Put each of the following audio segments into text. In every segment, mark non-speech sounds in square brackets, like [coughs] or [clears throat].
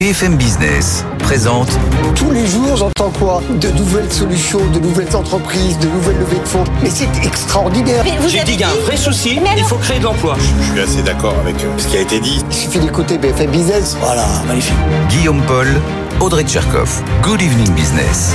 BFM Business présente Tous les jours, j'entends quoi De nouvelles solutions, de nouvelles entreprises, de nouvelles levées de fonds. Mais c'est extraordinaire. J'ai dit qu'il y a un vrai souci, il faut créer de l'emploi. Je suis assez d'accord avec euh, ce qui a été dit. Il suffit d'écouter BFM Business. Voilà, magnifique. Guillaume Paul, Audrey Tcherkov. Good evening business.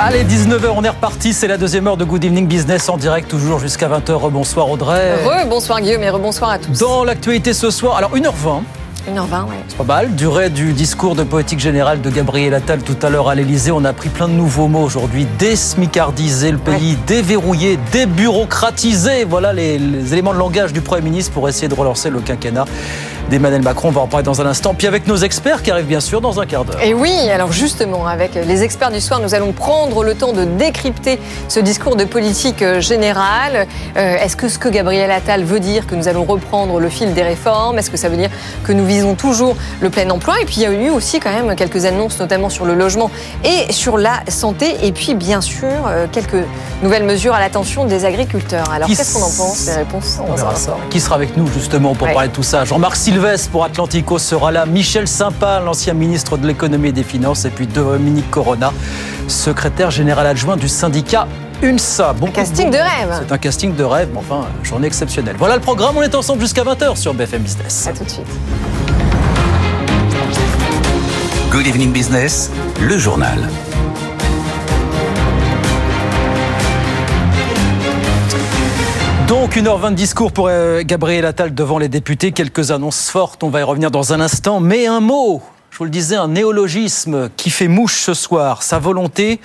Allez, 19h, on est reparti. C'est la deuxième heure de Good Evening Business en direct, toujours jusqu'à 20h. Bonsoir Audrey. Re, bonsoir Guillaume et rebonsoir à tous. Dans l'actualité ce soir, alors 1h20. 1h20, ouais. C'est pas mal. Durée du discours de politique générale de Gabriel Attal tout à l'heure à l'Elysée. On a pris plein de nouveaux mots aujourd'hui. Désmicardiser le pays, déverrouiller, débureaucratiser. Voilà les, les éléments de langage du Premier ministre pour essayer de relancer le quinquennat d'Emmanuel Macron. On va en parler dans un instant. Puis avec nos experts qui arrivent bien sûr dans un quart d'heure. Et oui, alors justement, avec les experts du soir, nous allons prendre le temps de décrypter ce discours de politique euh, générale. Euh, Est-ce que ce que Gabriel Attal veut dire que nous allons reprendre le fil des réformes Est-ce que ça veut dire que nous visons toujours le plein emploi? Et puis il y a eu aussi quand même quelques annonces, notamment sur le logement et sur la santé. Et puis bien sûr, euh, quelques nouvelles mesures à l'attention des agriculteurs. Alors qu'est-ce qu'on en pense? Les réponses On verra ça. Qui sera avec nous justement pour Ouais. parler de tout ça? Jean-Marc Sylvestre pour Atlantico sera là, Michel Sympa, l'ancien ministre de l'économie et des finances, et puis Dominique Corona, secrétaire général adjoint du syndicat UNSA. Bon Casting de rêve. C'est un casting de rêve, mais enfin, journée exceptionnelle. Voilà le programme, on est ensemble jusqu'à 20h sur BFM Business. À tout de suite. Good evening business, le journal. Donc, 1h20 de discours pour euh, Gabriel Attal devant les députés. Quelques annonces fortes, on va y revenir dans un instant. Mais un mot, je vous le disais, un néologisme qui fait mouche ce soir. Sa volonté,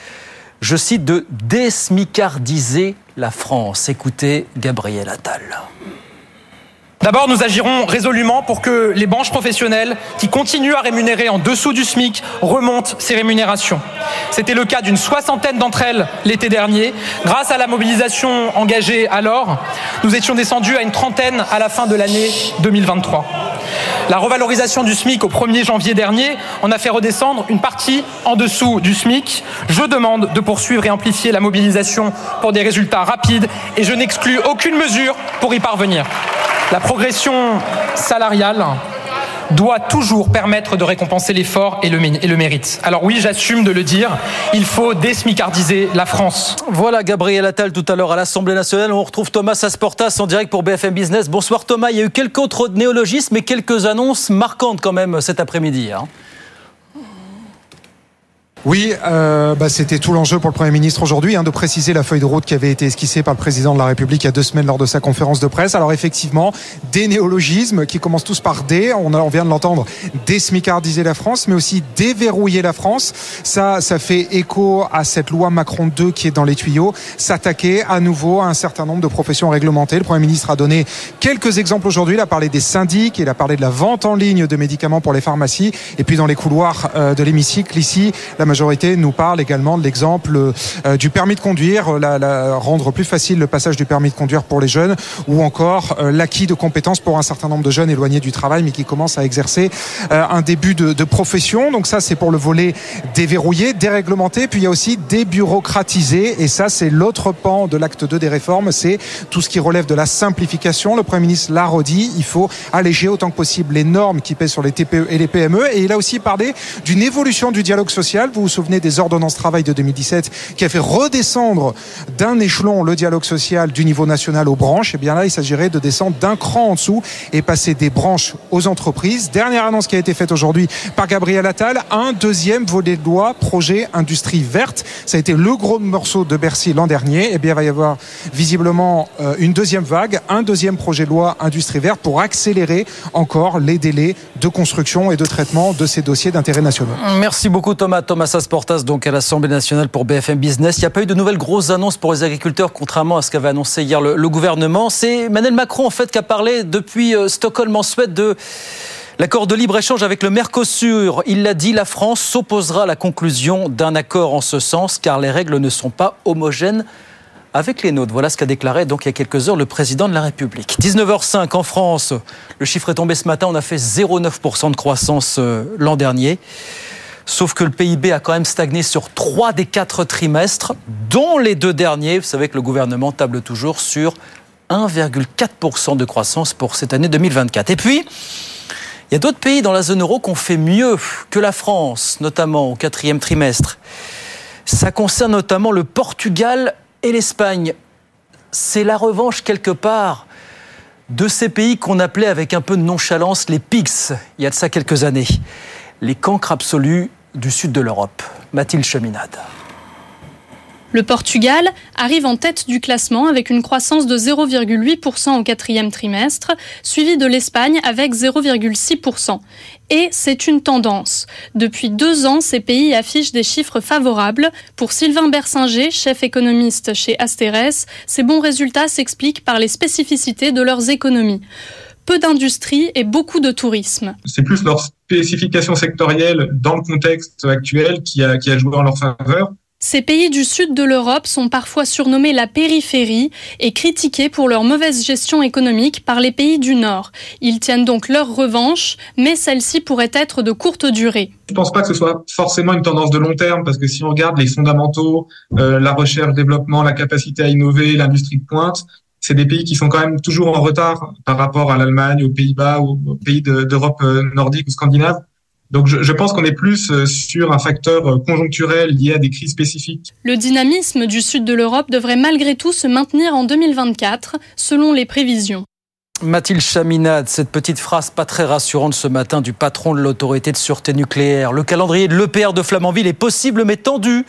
je cite, de désmicardiser la France. Écoutez Gabriel Attal. D'abord, nous agirons résolument pour que les branches professionnelles qui continuent à rémunérer en dessous du SMIC remontent ces rémunérations. C'était le cas d'une soixantaine d'entre elles l'été dernier. Grâce à la mobilisation engagée alors, nous étions descendus à une trentaine à la fin de l'année 2023. La revalorisation du SMIC au 1er janvier dernier en a fait redescendre une partie en dessous du SMIC. Je demande de poursuivre et amplifier la mobilisation pour des résultats rapides et je n'exclus aucune mesure pour y parvenir. La progression salariale doit toujours permettre de récompenser l'effort et le, mérite. Alors oui, j'assume de le dire, il faut désmicardiser la France. Voilà Gabriel Attal tout à l'heure à l'Assemblée nationale. On retrouve Thomas Asportas en direct pour BFM Business. Bonsoir Thomas. Il y a eu quelques autres néologismes et quelques annonces marquantes quand même cet après-midi. hein. Oui, euh, bah, c'était tout l'enjeu pour le Premier ministre aujourd'hui, hein, de préciser la feuille de route qui avait été esquissée par le Président de la République il y a deux semaines lors de sa conférence de presse. Alors effectivement, des néologismes qui commencent tous par D, on, vient de l'entendre, désmicardiser la France, mais aussi déverrouiller la France. Ça, ça fait écho à cette loi Macron 2 qui est dans les tuyaux, s'attaquer à nouveau à un certain nombre de professions réglementées. Le Premier ministre a donné quelques exemples aujourd'hui, il a parlé des syndics, il a parlé de la vente en ligne de médicaments pour les pharmacies, et puis dans les couloirs euh, de l'hémicycle ici, majorité nous parle également de l'exemple euh, du permis de conduire, la- rendre plus facile le passage du permis de conduire pour les jeunes, ou encore euh, l'acquis de compétences pour un certain nombre de jeunes éloignés du travail, mais qui commencent à exercer euh, un début de, profession. Donc ça, c'est pour le volet déverrouillé, déréglementé. Puis il y a aussi débureaucratisé, et ça, c'est l'autre pan de l'acte 2 des réformes, c'est tout ce qui relève de la simplification. Le Premier ministre l'a redit, il faut alléger autant que possible les normes qui pèsent sur les TPE et les PME. Et il a aussi parlé d'une évolution du dialogue social. Vous souvenez des ordonnances travail de 2017 qui a fait redescendre d'un échelon le dialogue social du niveau national aux branches? Et bien là, il s'agirait de descendre d'un cran en dessous et passer des branches aux entreprises. Dernière annonce qui a été faite aujourd'hui par Gabriel Attal, un deuxième volet de loi, projet industrie verte. Ça a été le gros morceau de Bercy l'an dernier. Et bien, il va y avoir visiblement euh, une deuxième vague, un deuxième projet de loi industrie verte pour accélérer encore les délais de construction et de traitement de ces dossiers d'intérêt national. Merci beaucoup Thomas. Thomas Asportas donc à l'Assemblée nationale pour BFM Business. Il n'y a pas eu de nouvelles grosses annonces pour les agriculteurs, contrairement à ce qu'avait annoncé hier le, le gouvernement. C'est Emmanuel Macron en fait qui a parlé depuis euh, Stockholm en Suède de L'accord de libre-échange avec le Mercosur, il l'a dit, la France s'opposera à la conclusion d'un accord en ce sens car les règles ne sont pas homogènes avec les nôtres. Voilà ce qu'a déclaré donc il y a quelques heures le président de la République. 19h05 en France, le chiffre est tombé ce matin, on a fait 0,9% de croissance euh, l'an dernier. Sauf que le PIB a quand même stagné sur trois des quatre trimestres, dont les deux derniers. Vous savez que le gouvernement table toujours sur 1,4% de croissance pour cette année 2024. Et puis, il y a d'autres pays dans la zone euro qui ont fait mieux que la France, notamment au quatrième trimestre. Ça concerne notamment le Portugal et l'Espagne. C'est la revanche quelque part de ces pays qu'on appelait avec un peu de nonchalance les PIGS, il y a de ça quelques années. Les cancres absolus du sud de l'Europe. Mathilde Cheminade. Le Portugal arrive en tête du classement avec une croissance de 0,8% au quatrième trimestre, suivi de l'Espagne avec 0,6%. Et c'est une tendance. Depuis deux ans, ces pays affichent des chiffres favorables. Pour Sylvain Bersinger, chef économiste chez Asterès, ces bons résultats s'expliquent par les spécificités de leurs économies peu d'industrie et beaucoup de tourisme. C'est plus leur spécification sectorielle dans le contexte actuel qui a, qui a joué en leur faveur. Ces pays du sud de l'Europe sont parfois surnommés la périphérie et critiqués pour leur mauvaise gestion économique par les pays du nord. Ils tiennent donc leur revanche, mais celle-ci pourrait être de courte durée. Je ne pense pas que ce soit forcément une tendance de long terme, parce que si on regarde les fondamentaux, euh, la recherche, développement, la capacité à innover, l'industrie de pointe, c'est des pays qui sont quand même toujours en retard par rapport à l'Allemagne, aux Pays-Bas aux pays d'Europe euh, nordique ou scandinave. Donc je, je pense qu'on est plus euh, sur un facteur euh, conjoncturel lié à des crises spécifiques. Le dynamisme du sud de l'Europe devrait malgré tout se maintenir en 2024, selon les prévisions. Mathilde Chaminade, cette petite phrase pas très rassurante ce matin du patron de l'autorité de sûreté nucléaire. Le calendrier de l'EPR de Flamanville est possible mais tendu.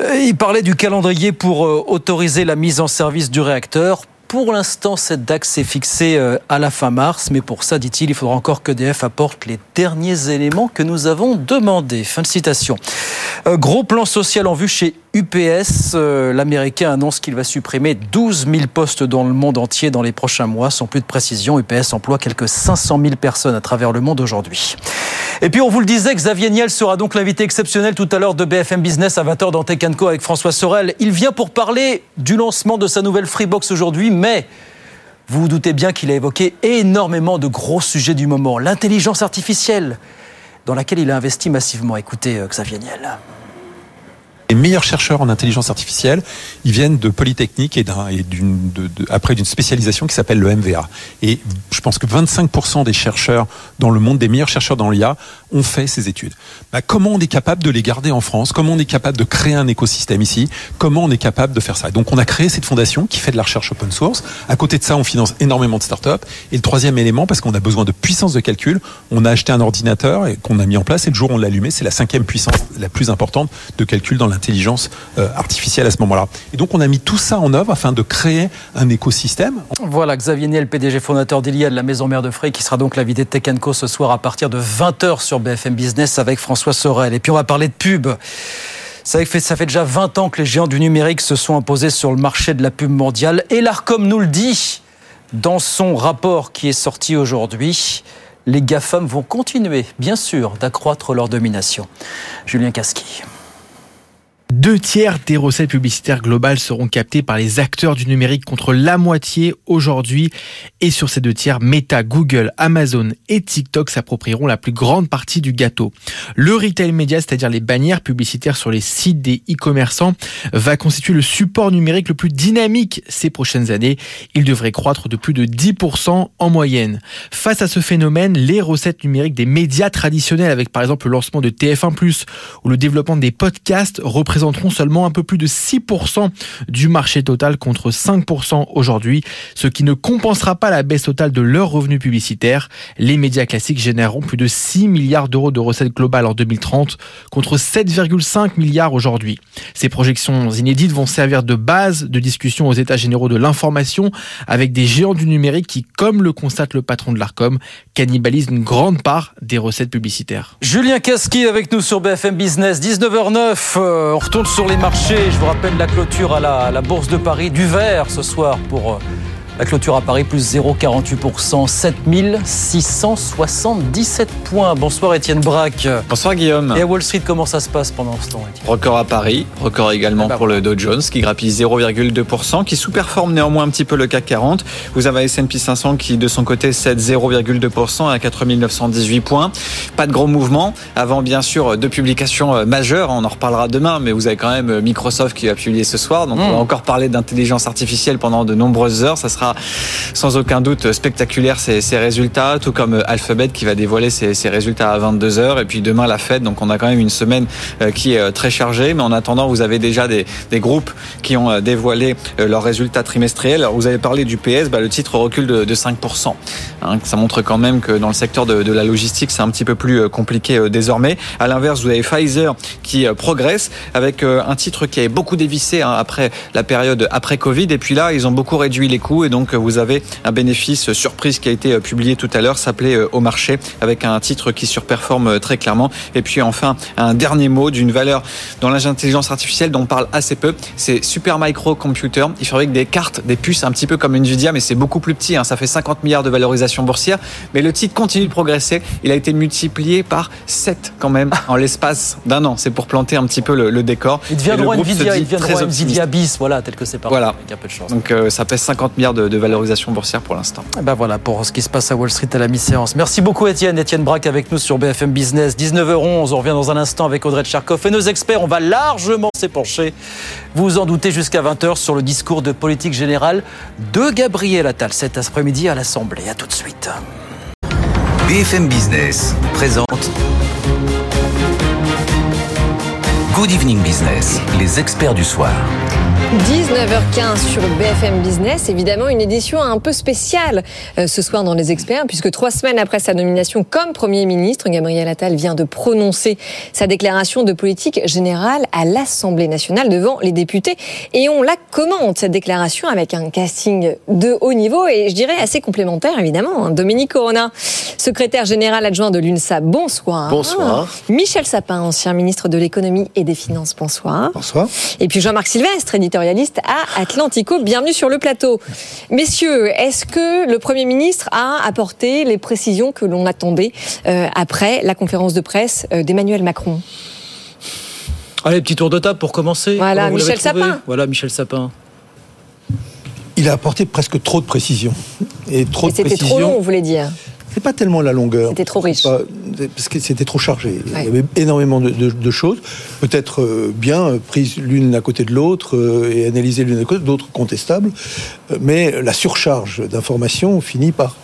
Euh, il parlait du calendrier pour autoriser la mise en service du réacteur. Pour l'instant, cette date s'est fixée euh, à la fin mars, mais pour ça, dit-il, il faudra encore que DF apporte les derniers éléments que nous avons demandés. Fin de citation. Euh, gros plan social en vue chez UPS. Euh, L'Américain annonce qu'il va supprimer 12 000 postes dans le monde entier dans les prochains mois. Sans plus de précision, UPS emploie quelques 500 000 personnes à travers le monde aujourd'hui. Et puis, on vous le disait, Xavier Niel sera donc l'invité exceptionnel tout à l'heure de BFM Business à 20h dans Tech Co avec François Sorel. Il vient pour parler du lancement de sa nouvelle Freebox aujourd'hui, mais vous vous doutez bien qu'il a évoqué énormément de gros sujets du moment. L'intelligence artificielle, dans laquelle il a investi massivement. Écoutez, euh, Xavier Niel. Les meilleurs chercheurs en intelligence artificielle, ils viennent de Polytechnique et, d'une, après d'une spécialisation qui s'appelle le MVA. Et je pense que 25% des chercheurs dans le monde, des meilleurs chercheurs dans l'IA, ont fait ces études. Bah, comment on est capable de les garder en France? Comment on est capable de créer un écosystème ici? Comment on est capable de faire ça? Donc on a créé cette fondation qui fait de la recherche open source. À côté de ça, on finance énormément de startups. Et le troisième élément, parce qu'on a besoin de puissance de calcul, on a acheté un ordinateur et qu'on a mis en place. Et le jour où on l'a allumé, c'est la cinquième puissance la plus importante de calcul dans l'intelligence euh, artificielle à ce moment-là. Et donc on a mis tout ça en œuvre afin de créer un écosystème. Voilà, Xavier Niel, PDG fondateur d'Iliade, la maison mère de Frey, qui sera donc l'invité de Tech Co ce soir à partir de 20h sur BFM Business avec François Sorel. Et puis on va parler de pub. Ça fait, ça fait déjà 20 ans que les géants du numérique se sont imposés sur le marché de la pub mondiale. Et l'ARCOM nous le dit dans son rapport qui est sorti aujourd'hui. Les GAFAM vont continuer, bien sûr, d'accroître leur domination. Julien Casqui. Deux tiers des recettes publicitaires globales seront captées par les acteurs du numérique contre la moitié aujourd'hui. Et sur ces deux tiers, Meta, Google, Amazon et TikTok s'approprieront la plus grande partie du gâteau. Le retail média, c'est-à-dire les bannières publicitaires sur les sites des e-commerçants, va constituer le support numérique le plus dynamique ces prochaines années. Il devrait croître de plus de 10% en moyenne. Face à ce phénomène, les recettes numériques des médias traditionnels, avec par exemple le lancement de TF1+, ou le développement des podcasts, représentent représenteront seulement un peu plus de 6% du marché total contre 5% aujourd'hui, ce qui ne compensera pas la baisse totale de leurs revenus publicitaires. Les médias classiques généreront plus de 6 milliards d'euros de recettes globales en 2030 contre 7,5 milliards aujourd'hui. Ces projections inédites vont servir de base de discussion aux états généraux de l'information avec des géants du numérique qui, comme le constate le patron de l'ARCOM, cannibalisent une grande part des recettes publicitaires. Julien Casqui avec nous sur BFM Business, 19h09 retourne sur les marchés. Je vous rappelle la clôture à la, Bourse de Paris du vert ce soir pour euh, La clôture à Paris plus 0,48%, 7677 points. Bonsoir Étienne Braque. Bonsoir Guillaume. Et à Wall Street, comment ça se passe pendant ce temps Étienne Record à Paris, record également Ah bah pour le Dow Jones qui grappille 0,2%, qui sous-performe néanmoins un petit peu le CAC 40. Vous avez S&P 500 qui de son côté cède 0,2% à 4918 points. Pas de gros mouvements avant bien sûr deux publications euh, majeures, on en reparlera demain, mais vous avez quand même euh, Microsoft qui va publier ce soir, donc on va encore parler d'intelligence artificielle pendant de nombreuses heures. Ça sera sans aucun doute spectaculaire ces, résultats, tout comme euh, Alphabet qui va dévoiler ses, résultats à 22 heures, et puis demain la Fed. Donc on a quand même une semaine euh, qui est euh, très chargée, mais en attendant vous avez déjà des, groupes qui ont dévoilé leurs résultats trimestriels. Vous avez parlé du PS, bah, le titre recule de, de 5%. Hein, ça montre quand même que dans le secteur de, la logistique c'est un petit peu plus compliqué désormais. À l'inverse vous avez Pfizer qui progresse avec un titre qui avait beaucoup dévissé hein, après la période après Covid, et puis là ils ont beaucoup réduit les coûts, euh, vous avez un bénéfice surprise qui a été euh, publié tout à l'heure, s'appelait euh, au marché, avec un titre qui surperforme euh, très clairement. Et puis enfin, un dernier mot d'une valeur dans l'intelligence artificielle dont on parle assez peu, c'est Supermicro Computer. Ils fabriquent des cartes, des puces un petit peu comme Nvidia, mais c'est beaucoup plus petit. hein. Ça fait 50 milliards de valorisation boursière, mais le titre continue de progresser. Il a été multiplié par 7 quand même en l'espace d'un an. C'est pour planter un petit peu le, le décor. Il se Nvidia, dit il deviendra très optimiste. Nvidia bis, voilà, tel que c'est parti. Voilà. Avec un peu de chance. Donc euh, ça pèse 50 milliards de, de valorisation boursière pour l'instant. Eh Ben voilà pour ce qui se passe à Wall Street à la mi-séance. Merci beaucoup Étienne. Étienne Braque avec nous sur BFM Business. 19h11, on revient dans un instant avec Audrey Tcharkov et nos experts. On va largement s'épancher, vous vous en doutez, jusqu'à 20h sur le discours de politique générale de Gabriel Attal cet après-midi à l'Assemblée. À tout de suite. BFM Business présente Good Evening Business, les experts du soir. 19h15 sur BFM Business, évidemment une édition un peu spéciale euh, ce soir dans les experts, puisque trois semaines après sa nomination comme Premier ministre, Gabriel Attal vient de prononcer sa déclaration de politique générale à l'Assemblée nationale devant les députés. Et on la commente, cette déclaration, avec un casting de haut niveau et je dirais assez complémentaire, évidemment. hein. Dominique Corona, secrétaire général adjoint de l'UNSA, bonsoir. Bonsoir. Michel Sapin, ancien ministre de l'économie et des finances, bonsoir. Bonsoir. Et puis Jean-Marc Sylvestre, éditorialiste à Atlantico. Bienvenue sur le plateau. Messieurs, est-ce que le Premier ministre a apporté les précisions que l'on attendait euh, après la conférence de presse euh, d'Emmanuel Macron? Allez, petit tour de table pour commencer. Voilà, Michel Sapin. Voilà, Michel Sapin. Il a apporté presque trop de précisions. Et trop Et de C'était trop long, vous voulez dire C'est pas tellement la longueur. C'était trop riche. Pas- parce que c'était trop chargé. Ouais. Il y avait énormément de, de- de choses, peut-être euh, bien euh, prises l'une à côté de l'autre euh, et analysées l'une à côté, d'autres contestables. Mais la surcharge d'informations finit par,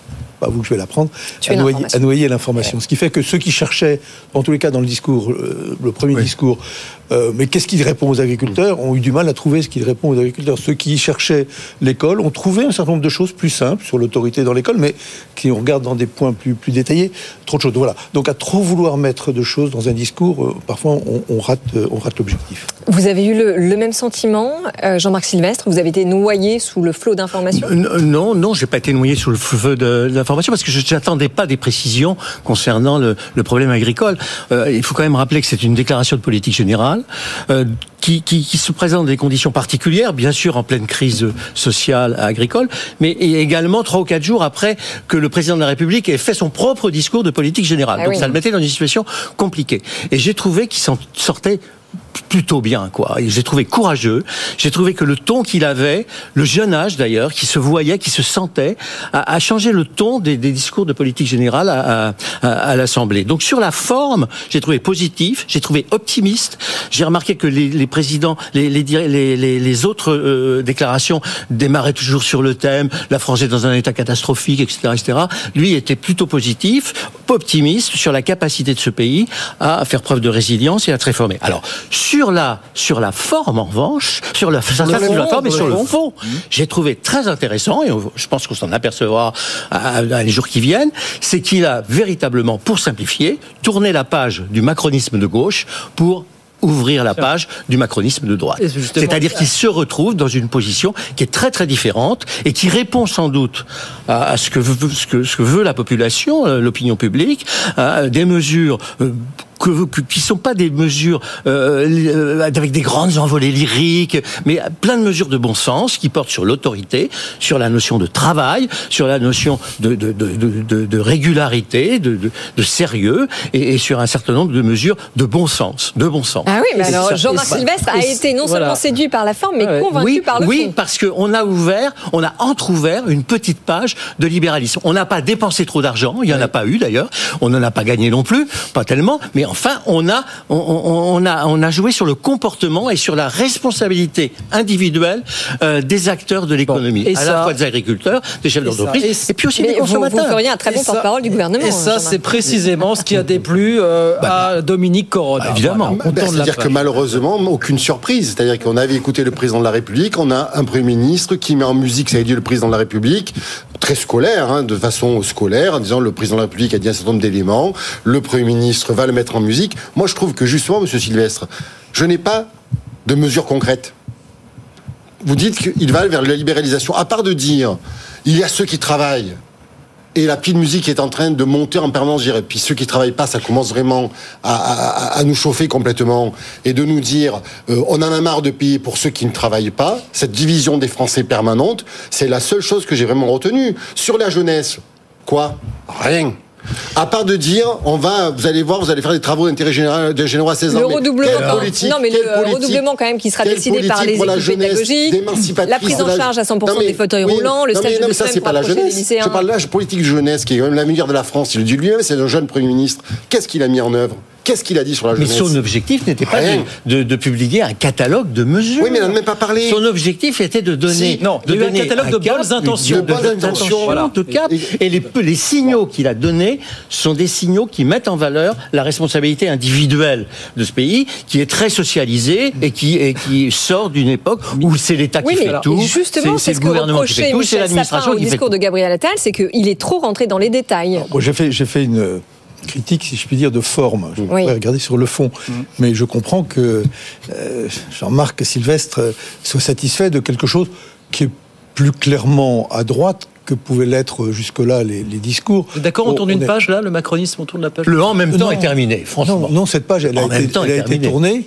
pas vous que je vais la prendre, Tuer à noyer, l'information. Ce qui fait que ceux qui cherchaient, dans tous les cas dans le discours, euh, le premier discours, euh, mais qu'est-ce qu'il répond aux agriculteurs, ont eu du mal à trouver ce qu'il répond aux agriculteurs. Ceux qui cherchaient l'école ont trouvé un certain nombre de choses plus simples sur l'autorité dans l'école, mais qui on regarde dans des points plus, plus détaillés, trop de choses. Voilà. Donc à trop vouloir mettre de choses dans un discours, euh, parfois on, on rate, on rate l'objectif. Vous avez eu le, le même sentiment, euh, Jean-Marc Sylvestre? Vous avez été noyé sous le flot d'informations? Non, non, j'ai pas été noyé sous le feu de, parce que je n'attendais pas des précisions concernant le, le problème agricole. Euh, il faut quand même rappeler que c'est une déclaration de politique générale euh, qui, qui, qui se présente dans des conditions particulières, bien sûr en pleine crise sociale agricole, mais également trois ou quatre jours après que le président de la République ait fait son propre discours de politique générale. Ah Donc oui. ça le mettait dans une situation compliquée. Et j'ai trouvé qu'il s'en sortait plutôt bien quoi. J'ai trouvé courageux. J'ai trouvé que le ton qu'il avait, le jeune âge d'ailleurs, qui se voyait, qui se sentait, a, changé le ton des, discours de politique générale à, l'Assemblée. Donc sur la forme, j'ai trouvé positif, j'ai trouvé optimiste. J'ai remarqué que les, présidents, les autres euh, déclarations démarraient toujours sur le thème la France est dans un état catastrophique, etc., etc. Lui était plutôt positif, optimiste sur la capacité de ce pays à faire preuve de résilience et à se réformer. Alors sur la sur la forme en revanche, sur la, ça, le ça, sur la fond, forme et sur le fond. fond, j'ai trouvé très intéressant et je pense qu'on s'en apercevra à, à les jours qui viennent, c'est qu'il a véritablement, pour simplifier, tourné la page du macronisme de gauche pour ouvrir la page du macronisme de droite. C'est-à-dire qu'il se retrouve dans une position qui est très très différente et qui répond sans doute à, ce, que veut, ce, que, ce que veut la population, euh, l'opinion publique, à des mesures euh, que, que- qui sont pas des mesures euh, euh, avec des grandes envolées lyriques, mais plein de mesures de bon sens qui portent sur l'autorité, sur la notion de travail, sur la notion de, de, de, de, régularité, de, de, de sérieux, et, et sur un certain nombre de mesures de bon sens, de bon sens. Ah oui, mais alors Jean-Marc Sylvestre a été non voilà. seulement séduit par la forme, mais convaincu oui, par le oui, fond. parce qu'on a ouvert, on a entrouvert une petite page de libéralisme. On n'a pas dépensé trop d'argent, il n'y en a pas eu d'ailleurs. On n'en a pas gagné non plus, pas tellement. Mais enfin, on a, on, on- on a, on a joué sur le comportement et sur la responsabilité individuelle euh, des acteurs de l'économie, et à ça- la fois des agriculteurs, des chefs d'entreprise, et, puis aussi des vous- vous consommateurs. feriez un très bon Et ça- porte-parole du gouvernement. Et hein, ça, Jean-Marc. c'est précisément ce qui a déplu euh, à Dominique Corona. évidemment. Voilà, la C'est-à-dire que malheureusement, aucune surprise. C'est-à-dire qu'on avait écouté le président de la République, on a un Premier ministre qui met en musique, ça a dit le président de la République, très scolaire, hein, de façon scolaire, en disant le président de la République a dit un certain nombre d'éléments, le Premier ministre va le mettre en musique. Moi, je trouve que justement, Monsieur Sylvestre, je n'ai pas de mesures concrètes. Vous dites qu'il va vers la libéralisation. À part de dire, il y a ceux qui travaillent, et la petite musique est en train de monter en permanence, dirais. Puis ceux qui travaillent pas, ça commence vraiment à nous chauffer complètement et de nous dire, euh, on en a marre de payer pour ceux qui ne travaillent pas. Cette division des Français permanente, c'est la seule chose que j'ai vraiment retenue. Sur la jeunesse, quoi? Rien. À part de dire, on va, vous allez voir, vous allez faire des travaux d'intérêt général, de généraux à 16 ans. Le redoublement, politique, non mais le euh, redoublement quand même qui sera décidé par les la équipes pédagogiques, la prise en de la- charge à 100% Non, mais- des fauteuils oui, roulants, le non, stage mais, de non, mais ça, c'est pas la jeunesse. Je parle là, politique de jeunesse, qui est quand même l'avenir de la France. Il le dit lui-même, c'est un jeune Premier ministre. Qu'est-ce qu'il a mis en œuvre? Qu'est-ce qu'il a dit sur la Mais jeunesse son objectif n'était pas de, de- de publier un catalogue de mesures. Oui, mais il n'en a même pas parlé. Son objectif était de donner, Si, non, de eu un donner catalogue de cap, bonnes intentions. de bonnes intentions, intentions, voilà, voilà. de cap. Et les, les signaux qu'il a donnés sont des signaux qui mettent en valeur la responsabilité individuelle de ce pays, qui est très socialisé et qui, et qui sort d'une époque où c'est l'État Oui, qui mais fait alors, tout, justement, c'est le gouvernement qui fait tout, c'est l'administration au qui fait discours tout. de Gabriel Attal, c'est qu'il est trop rentré dans les détails. J'ai fait, j'ai fait une critique, si je puis dire, de forme. Je Oui. pourrais regarder sur le fond. Mais je comprends que euh, Jean-Marc Sylvestre euh, soit satisfait de quelque chose qui est plus clairement à droite que pouvaient l'être jusque-là les, les discours. D'accord, on tourne une est- page là, le macronisme, on tourne la page. Le en même temps Non. est terminé, franchement. Non, non, cette page, elle a, été, temps, elle est a été terminée. tournée.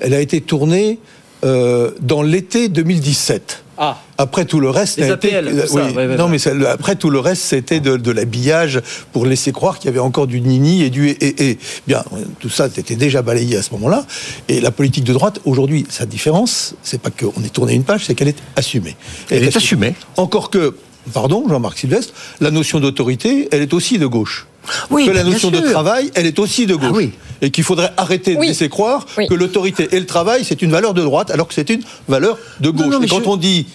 Elle a été tournée euh, dans l'été 2017. Ah. Après tout le reste, Les été- APL, tout ça, oui. ouais, ouais, non ouais. mais ça- après tout le reste, c'était de, de l'habillage pour laisser croire qu'il y avait encore du nini et du et, et. Bien, tout ça était déjà balayé à ce moment-là. Et la politique de droite aujourd'hui, sa différence, c'est pas qu'on ait tourné une page, c'est qu'elle est assumée. Elle est assumée. Encore que, pardon, Jean-Marc Sylvestre, la notion d'autorité, elle est aussi de gauche. Oui, que la notion de travail, elle est aussi de gauche. Ah oui. Et qu'il faudrait arrêter de laisser croire Oui. que l'autorité et le travail, c'est une valeur de droite, alors que c'est une valeur de gauche. non, mais et quand je- on dit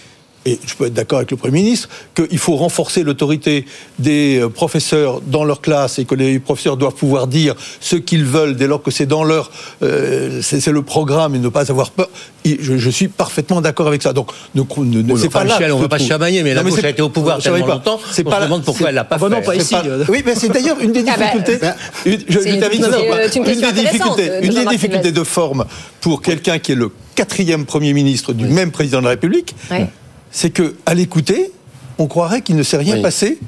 et je peux être d'accord avec le Premier ministre, qu'il faut renforcer l'autorité des euh, professeurs dans leur classe et que les professeurs doivent pouvoir dire ce qu'ils veulent dès lors que c'est dans leur... euh, c'est le programme et ne pas avoir peur. Et Je, je suis parfaitement d'accord avec ça. Donc, ne, ne, ne- Oui, c'est enfin, pas là Michel, on se va pas trouve. chamailler, mais la Non, gauche a été au pouvoir tellement pas. longtemps, C'est on pas se demande pourquoi elle l'a pas bah non, fait. pas ici. pas-. Oui, mais c'est d'ailleurs une des Ah bah, difficultés. ben, une, je, des difficultés, de une des Jean-Marc difficultés Sylvestre. de forme pour quelqu'un qui est le quatrième Premier ministre du même président de la République. C'est que à l'écouter, on croirait qu'il ne s'est rien Oui. passé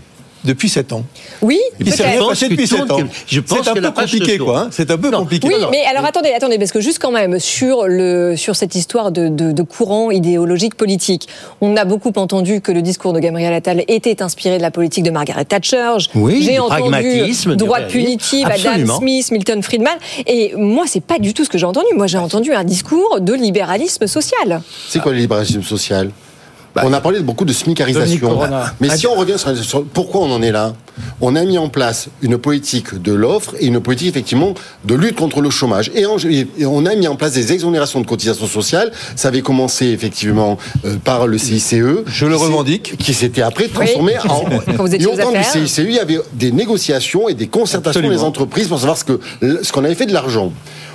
depuis sept ans. Oui, Il s'est rien passé depuis tourne sept ans. C'est un peu compliqué, quoi. hein. C'est un peu Non. compliqué. Oui, Non, non. mais alors attendez, attendez, parce que juste quand même sur le sur cette histoire de, de, de courant idéologique politique, on a beaucoup entendu que le discours de Gabriel Attal était inspiré de la politique de Margaret Thatcher. Oui, J'ai du entendu punitive, Absolument. Adam Smith, Milton Friedman, et moi c'est pas du tout ce que j'ai entendu. Moi j'ai entendu un discours de libéralisme social. C'est quoi le libéralisme social? Bah, On a parlé de beaucoup de smicarisation. Mais si on revient sur, sur pourquoi on en est là, on a mis en place une politique de l'offre et une politique effectivement de lutte contre le chômage. Et, en- et on a mis en place des exonérations de cotisations sociales. Ça avait commencé effectivement euh, par le CICE. Je le revendique. Qui s'était après transformé Oui. en. Quand vous étiez et au temps du. CICE, il y avait des négociations et des concertations Absolument. des entreprises pour savoir ce que ce qu'on avait fait de l'argent.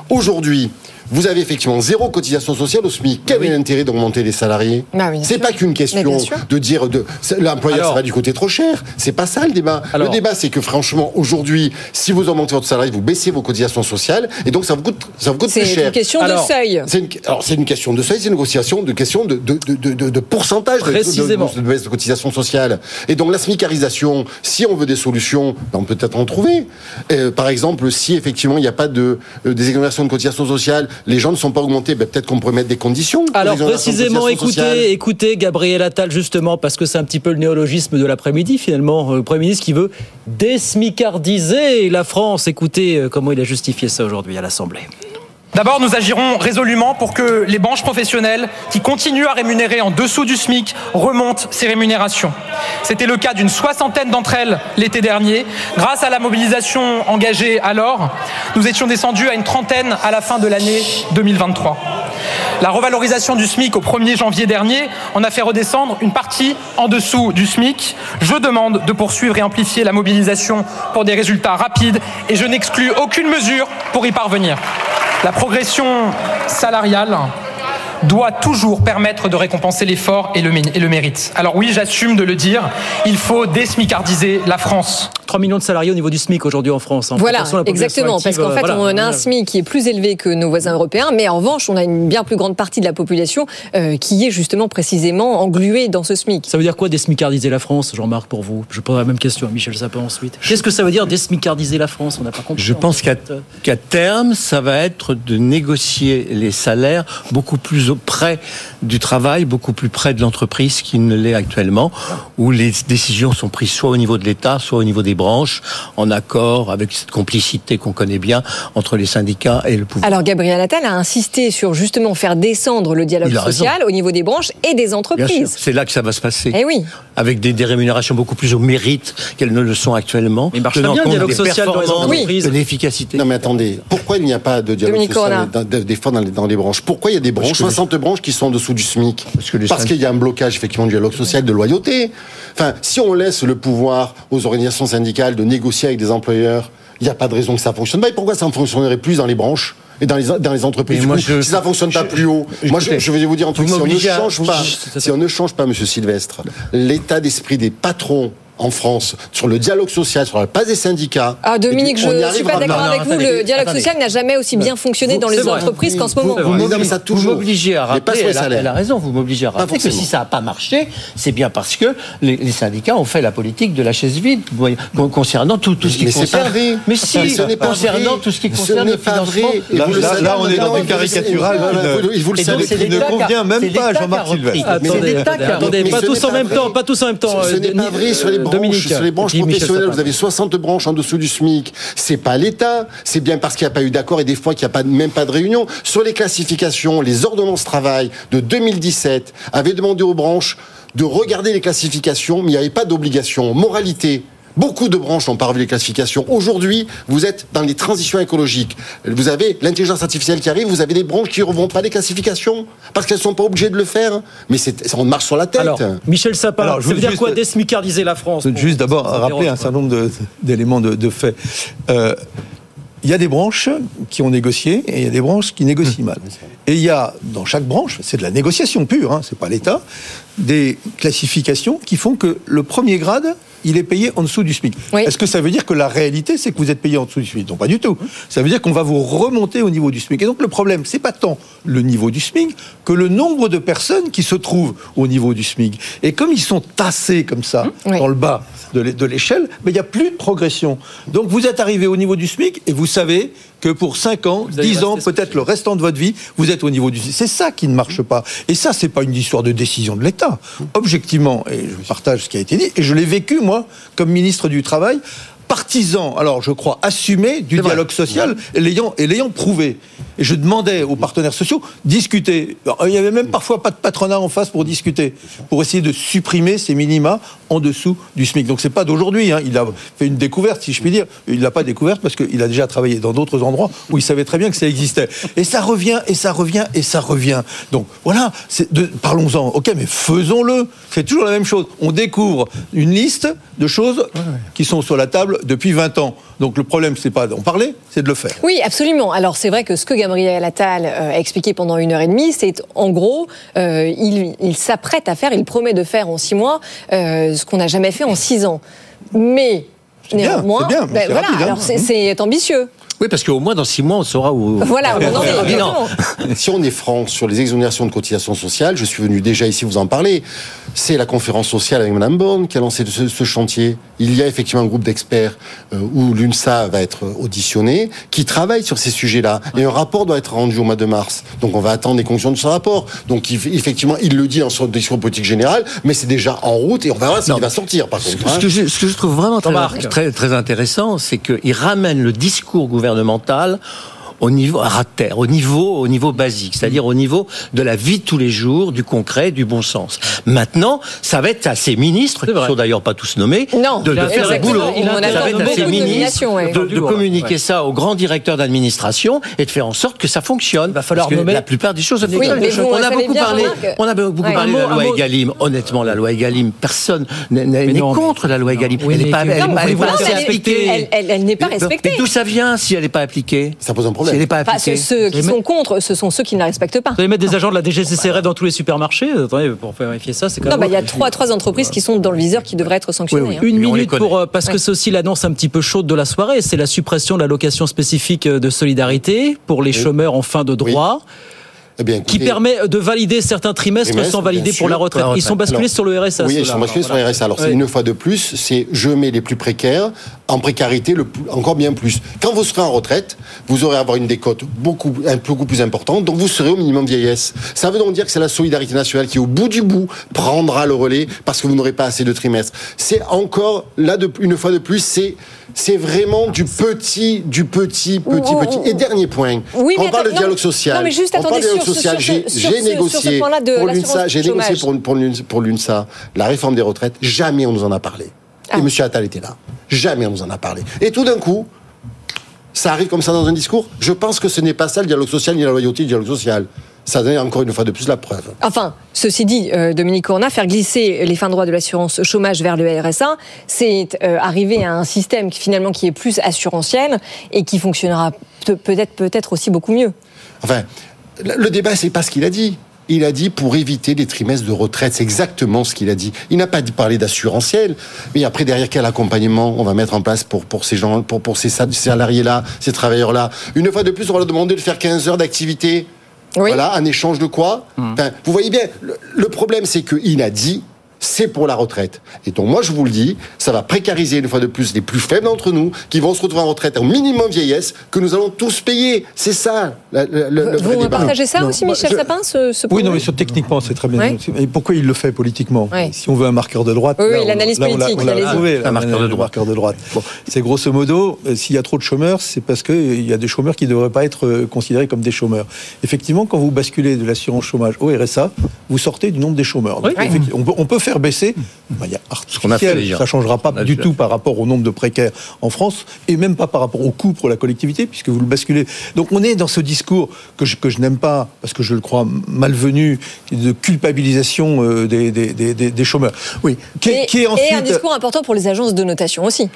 Aujourd'hui, vous avez effectivement zéro cotisation sociale au SMIC. Quel est l'intérêt d'augmenter les salariés Bah oui, C'est pas qu'une question de dire de c'est- l'employeur ça va du côté trop cher. C'est pas ça le débat. Alors- le débat c'est que franchement aujourd'hui, si vous augmentez votre salarié, vous baissez vos cotisations sociales et donc ça vous coûte ça vous coûte C'est plus cher. une question de seuil. C'est une, alors c'est une question de seuil, c'est une négociation de question de, de, de, de, de pourcentage de- Précisément. baisse de cotisation sociale. Et donc la smicarisation, si on veut des solutions, ben, on peut peut-être en trouver. Euh, par exemple, si effectivement il n'y a pas de euh, des exonérations de cotisation sociale, les gens ne sont pas augmentés, ben, peut-être qu'on pourrait mettre des conditions. Alors précisément, sociale. écoutez, écoutez Gabriel Attal justement parce que c'est un petit peu le néologisme de l'après-midi finalement, le Premier ministre qui veut désmicardiser la France. Écoutez euh, comment il a justifié ça aujourd'hui à l'Assemblée. D'abord, nous agirons résolument pour que les branches professionnelles qui continuent à rémunérer en dessous du SMIC remontent ces rémunérations. C'était le cas d'une soixantaine d'entre elles l'été dernier. Grâce à la mobilisation engagée alors, nous étions descendus à une trentaine à la fin de l'année 2023. La revalorisation du SMIC au 1er janvier dernier en a fait redescendre une partie en dessous du SMIC. Je demande de poursuivre et amplifier la mobilisation pour des résultats rapides et je n'exclus aucune mesure pour y parvenir. La progression salariale doit toujours permettre de récompenser l'effort et le, mé- et le mérite. Alors oui, j'assume de le dire, il faut désmicardiser la France. 3 millions de salariés au niveau du SMIC aujourd'hui en France. hein. Voilà, exactement. Parce qu'en euh, fait, voilà. on a un. SMIC qui est plus élevé que nos voisins européens, mais en revanche, on a une bien plus grande partie de la population euh, qui est justement précisément engluée dans ce SMIC. Ça veut dire quoi désmicardiser la France, Jean-Marc, pour vous? Je poserai la même question à Michel Sapin ensuite. Qu'est-ce que ça veut dire désmicardiser la France? On n'a pas compris. Je pense qu'à qu'à terme, ça va être de négocier les salaires beaucoup plus auprès du travail, beaucoup plus près de l'entreprise qu'il ne l'est actuellement, où les décisions sont prises soit au niveau de l'État, soit au niveau des branches, en accord avec cette complicité qu'on connaît bien entre les syndicats et le pouvoir. Alors Gabriel Attal a insisté sur justement faire descendre le dialogue raison. social au niveau des branches et des entreprises. c'est là que ça va se passer. Eh oui. Avec des, des rémunérations beaucoup plus au mérite qu'elles ne le sont actuellement. Mais marche bien, le compte dialogue des social dans les entreprises. de l'efficacité. Non mais attendez, pourquoi il n'y a pas de dialogue Dominique social dans- dans les, dans les branches? Pourquoi il y a des branches, 60 branches qui sont en dessous du SMIC Parce synd- qu'il y a un blocage effectivement du dialogue social, de loyauté. Enfin, si on laisse le pouvoir aux organisations syndicales de négocier avec des employeurs, il n'y a pas de raison que ça fonctionne pas. Et pourquoi ça ne fonctionnerait plus dans les branches et dans les, dans les entreprises? Moi, coup, je- Si ça fonctionne pas plus haut, moi je, écoutez, je vais vous dire un truc, si on ne à- change pas, si on ne change pas, Monsieur Sylvestre, l'état d'esprit des patrons en France sur le dialogue social, sur la place des syndicats. Ah, Dominique, je ne suis pas d'accord pas. avec vous. Le dialogue attendez. social n'a jamais aussi bien fonctionné dans les entreprises qu'en ce moment. Vous- m'obligez- mais ça, toujours. vous m'obligez à pas rappeler, elle a, salaires. elle a raison, vous m'obligez à Pas rappeler que si ça n'a pas marché, c'est bien parce que les, les syndicats ont fait la politique de la chaise vide concernant tout, tout ce qui Mais concerne. pas vrai. Mais si, Mais ce pas concernant vrai. tout ce qui Ce concerne n'est le pas financement. Là, on est dans des caricaturales vous- le savez. qui ne convient même pas à Jean-Marc. Sylvestre. Attendez, pas ce tous en pas même vrai. temps, pas tous en même temps. Ce euh, n'est pas Denis- vrai sur les euh, branches, sur les branches professionnelles. Vous avez 60 branches en dessous du SMIC. C'est pas l'État. C'est bien parce qu'il n'y a pas eu d'accord et des fois qu'il n'y a pas, même pas de réunion. Sur les classifications, les ordonnances travail de 2017 avaient demandé aux branches de regarder les classifications, mais il n'y avait pas d'obligation. Moralité. Beaucoup de branches n'ont pas revu les classifications. Aujourd'hui, vous êtes dans les transitions écologiques. Vous avez l'intelligence artificielle qui arrive, vous avez des branches qui ne revront pas les classifications parce qu'elles ne sont pas obligées de le faire. Mais c'est, on marche sur la tête. Alors, Michel Sapin, Alors, je ça veut veux dire juste- quoi désmicardiser la France Juste d'abord rappeler un certain nombre de- d'éléments de, de faits. Euh, il y a des branches qui ont négocié et il y a des branches qui négocient mal. Et il y a dans chaque branche, c'est de la négociation pure, hein, c'est pas l'État, des classifications qui font que le premier grade il est payé en dessous du SMIC. Oui. Est-ce que ça veut dire que la réalité, c'est que vous êtes payé en dessous du SMIC? Non, pas du tout. Ça veut dire qu'on va vous remonter au niveau du SMIC. Et donc le problème, c'est pas tant le niveau du SMIC que le nombre de personnes qui se trouvent au niveau du SMIC. Et comme ils sont tassés comme ça Oui. dans le bas de l'échelle, mais il n'y a plus de progression. Donc vous êtes arrivé au niveau du SMIC et vous savez que pour 5 ans, allez 10 ans, peut-être le restant de votre vie, vous êtes au niveau du. C'est ça qui ne marche pas. Et ça, c'est pas une histoire de décision de l'État. Objectivement, et je partage ce qui a été dit, et je l'ai vécu, moi, comme ministre du Travail, partisan, alors je crois assumé du dialogue social, et l'ayant et l'ayant prouvé. Et je demandais aux partenaires sociaux discuter. Alors, il y avait même parfois pas de patronat en face pour discuter, pour essayer de supprimer ces minima en dessous du SMIC. Donc c'est pas d'aujourd'hui. hein. Il a fait une découverte, si je puis dire. Il l'a pas découverte parce qu'il a déjà travaillé dans d'autres endroits où il savait très bien que ça existait. Et ça revient, et ça revient, et ça revient. Donc voilà, parlons-en. Ok, mais faisons-le. C'est toujours la même chose. On découvre une liste de choses qui sont sur la table depuis 20 ans. Donc le problème, c'est pas d'en parler, c'est de le faire. Oui, absolument. Alors c'est vrai que ce que Gabriel Attal euh, a expliqué pendant une heure et demie, c'est en gros, euh, il, il s'apprête à faire, il promet de faire en six mois euh, ce qu'on n'a jamais fait en six ans. Mais néanmoins, c'est ben c'est voilà, rapide, hein. c'est- c'est ambitieux. Oui, parce qu'au moins dans six mois, on saura où. Voilà, on en est, mais non. exactement. [laughs] Si on est franc sur les exonérations de cotisations sociales, je suis venu déjà ici vous en parler. C'est la conférence sociale avec Mme Borne qui a lancé ce, ce chantier. Il y a effectivement un groupe d'experts euh, où l'UNSA va être auditionné, qui travaille sur ces sujets-là. Et un rapport doit être rendu au mois de mars. Donc on va attendre les conclusions de ce rapport. Donc il- effectivement, il le dit dans son discours politique général, mais c'est déjà en route et on verra ce qui va sortir par contre. Ce hein. que, je, ce que je trouve vraiment très, Jean-Marc. très, très intéressant, c'est qu'il ramène le discours gouvernemental au niveau à terre, au niveau, au niveau basique, c'est-à-dire au niveau de la vie de tous les jours, du concret, du bon sens. Maintenant, ça va être à ces ministres, qui sont d'ailleurs pas tous nommés, Non, de, de faire le boulot. Il en a ça va être à ces de ministres ouais. de, de communiquer ça aux grands directeurs d'administration et de faire en sorte que ça fonctionne. Il va falloir nommer- la plupart des choses Oui, vous, On il a beaucoup parlé, on a beaucoup Ouais. parlé de la loi Egalim. Honnêtement, la loi Egalim, personne n'est- contre la loi Egalim. Elle n'est pas, que- elle n'est pas respectée. Mais d'où ça vient si elle n'est pas appliquée? Ça pose un Si problème. elle n'est pas Enfin, appliquée. ceux, ceux qui sont contre, ce sont ceux qui ne la respectent pas. Vous allez mettre des agents de la DGCCRF dans tous les supermarchés Attendez, pour vérifier ça, c'est quand Non, même. bah, il y a trois, trois entreprises qui sont dans le viseur qui devraient être sanctionnées. hein. Une minute pour euh, parce que c'est aussi l'annonce un petit peu chaude de la soirée, c'est la suppression de l'allocation spécifique euh, de solidarité pour les chômeurs en fin de droit. Eh bien, Qui permet de valider certains trimestres Trimestres, sans valider pour la retraite. Ils sont basculés Alors, sur le RSA. Oui, ils sont basculés sur le RSA. Alors, c'est une fois de plus, c'est je mets les plus précaires en précarité le plus- encore bien plus. Quand vous serez en retraite, vous aurez à avoir une décote beaucoup, un- beaucoup plus importante, donc vous serez au minimum vieillesse. Ça veut donc dire que c'est la solidarité nationale qui, au bout du bout, prendra le relais parce que vous n'aurez pas assez de trimestres. C'est encore, là, de, une fois de plus, c'est c'est vraiment du petit, du petit, petit, petit. Et dernier point, Oui, on parle de dialogue social, non, mais juste on parle de dialogue social, sur j'ai négocié pour l'UNSA, j'ai négocié pour, l'UNSA, la réforme des retraites, jamais on nous en a parlé. Ah. Et M. Attal était là. Jamais on nous en a parlé. Et tout d'un coup, ça arrive comme ça dans un discours. Je pense que ce n'est pas ça le dialogue social ni la loyauté du dialogue social. Ça donne encore une fois de plus la preuve. Enfin, ceci dit, euh, Dominique Corna, faire glisser les fins de droit de l'assurance chômage vers le RSA, c'est euh, arriver à un système qui finalement qui est plus assurantiel et qui fonctionnera pe- peut-être peut-être aussi beaucoup mieux. Enfin, le débat, c'est pas ce qu'il a dit. Il a dit pour éviter les trimestres de retraite. C'est exactement ce qu'il a dit. Il n'a pas parler d'assurantiel. Mais après, derrière, quel accompagnement on va mettre en place pour, pour ces gens, pour, pour ces sa- salariés-là, ces travailleurs-là? Une fois de plus, on va leur demander de faire 15 heures d'activité. Voilà, en échange de quoi? Enfin, vous voyez bien, le, le problème, c'est qu'il a dit, c'est pour la retraite. Et donc, moi, je vous le dis, ça va précariser une fois de plus les plus faibles d'entre nous, qui vont se retrouver en retraite au minimum vieillesse, que nous allons tous payer. C'est ça, la- la- le, le vrai Vous débat. partagez ça Non, aussi, Michel je- Sapin, ce, ce Oui, non, mais sur, techniquement, c'est très bien. Ouais. Et pourquoi il le fait politiquement Ouais. Si on veut un marqueur de droite. Oui, l'analyse là, on l'a- politique, on l'a trouvé, Un marqueur de droite. marqueur de droite. Bon, c'est grosso modo, euh, s'il y a trop de chômeurs, c'est parce qu'il y a des chômeurs qui ne devraient pas être euh, considérés comme des chômeurs. Effectivement, quand vous basculez de l'assurance chômage au RSA, vous sortez du nombre des chômeurs. Donc, Oui. on, peut, on peut faire baisser de manière qu'on a fait artificielle. Ça ne changera pas du tout par rapport au nombre de précaires en France et même pas par rapport au coût pour la collectivité, puisque vous le basculez. Donc on est dans ce discours que je, que je n'aime pas, parce que je le crois malvenu, de culpabilisation euh, des, des, des, des- des chômeurs. Oui. Qui, est- et, qui est et un discours important pour les agences de notation aussi.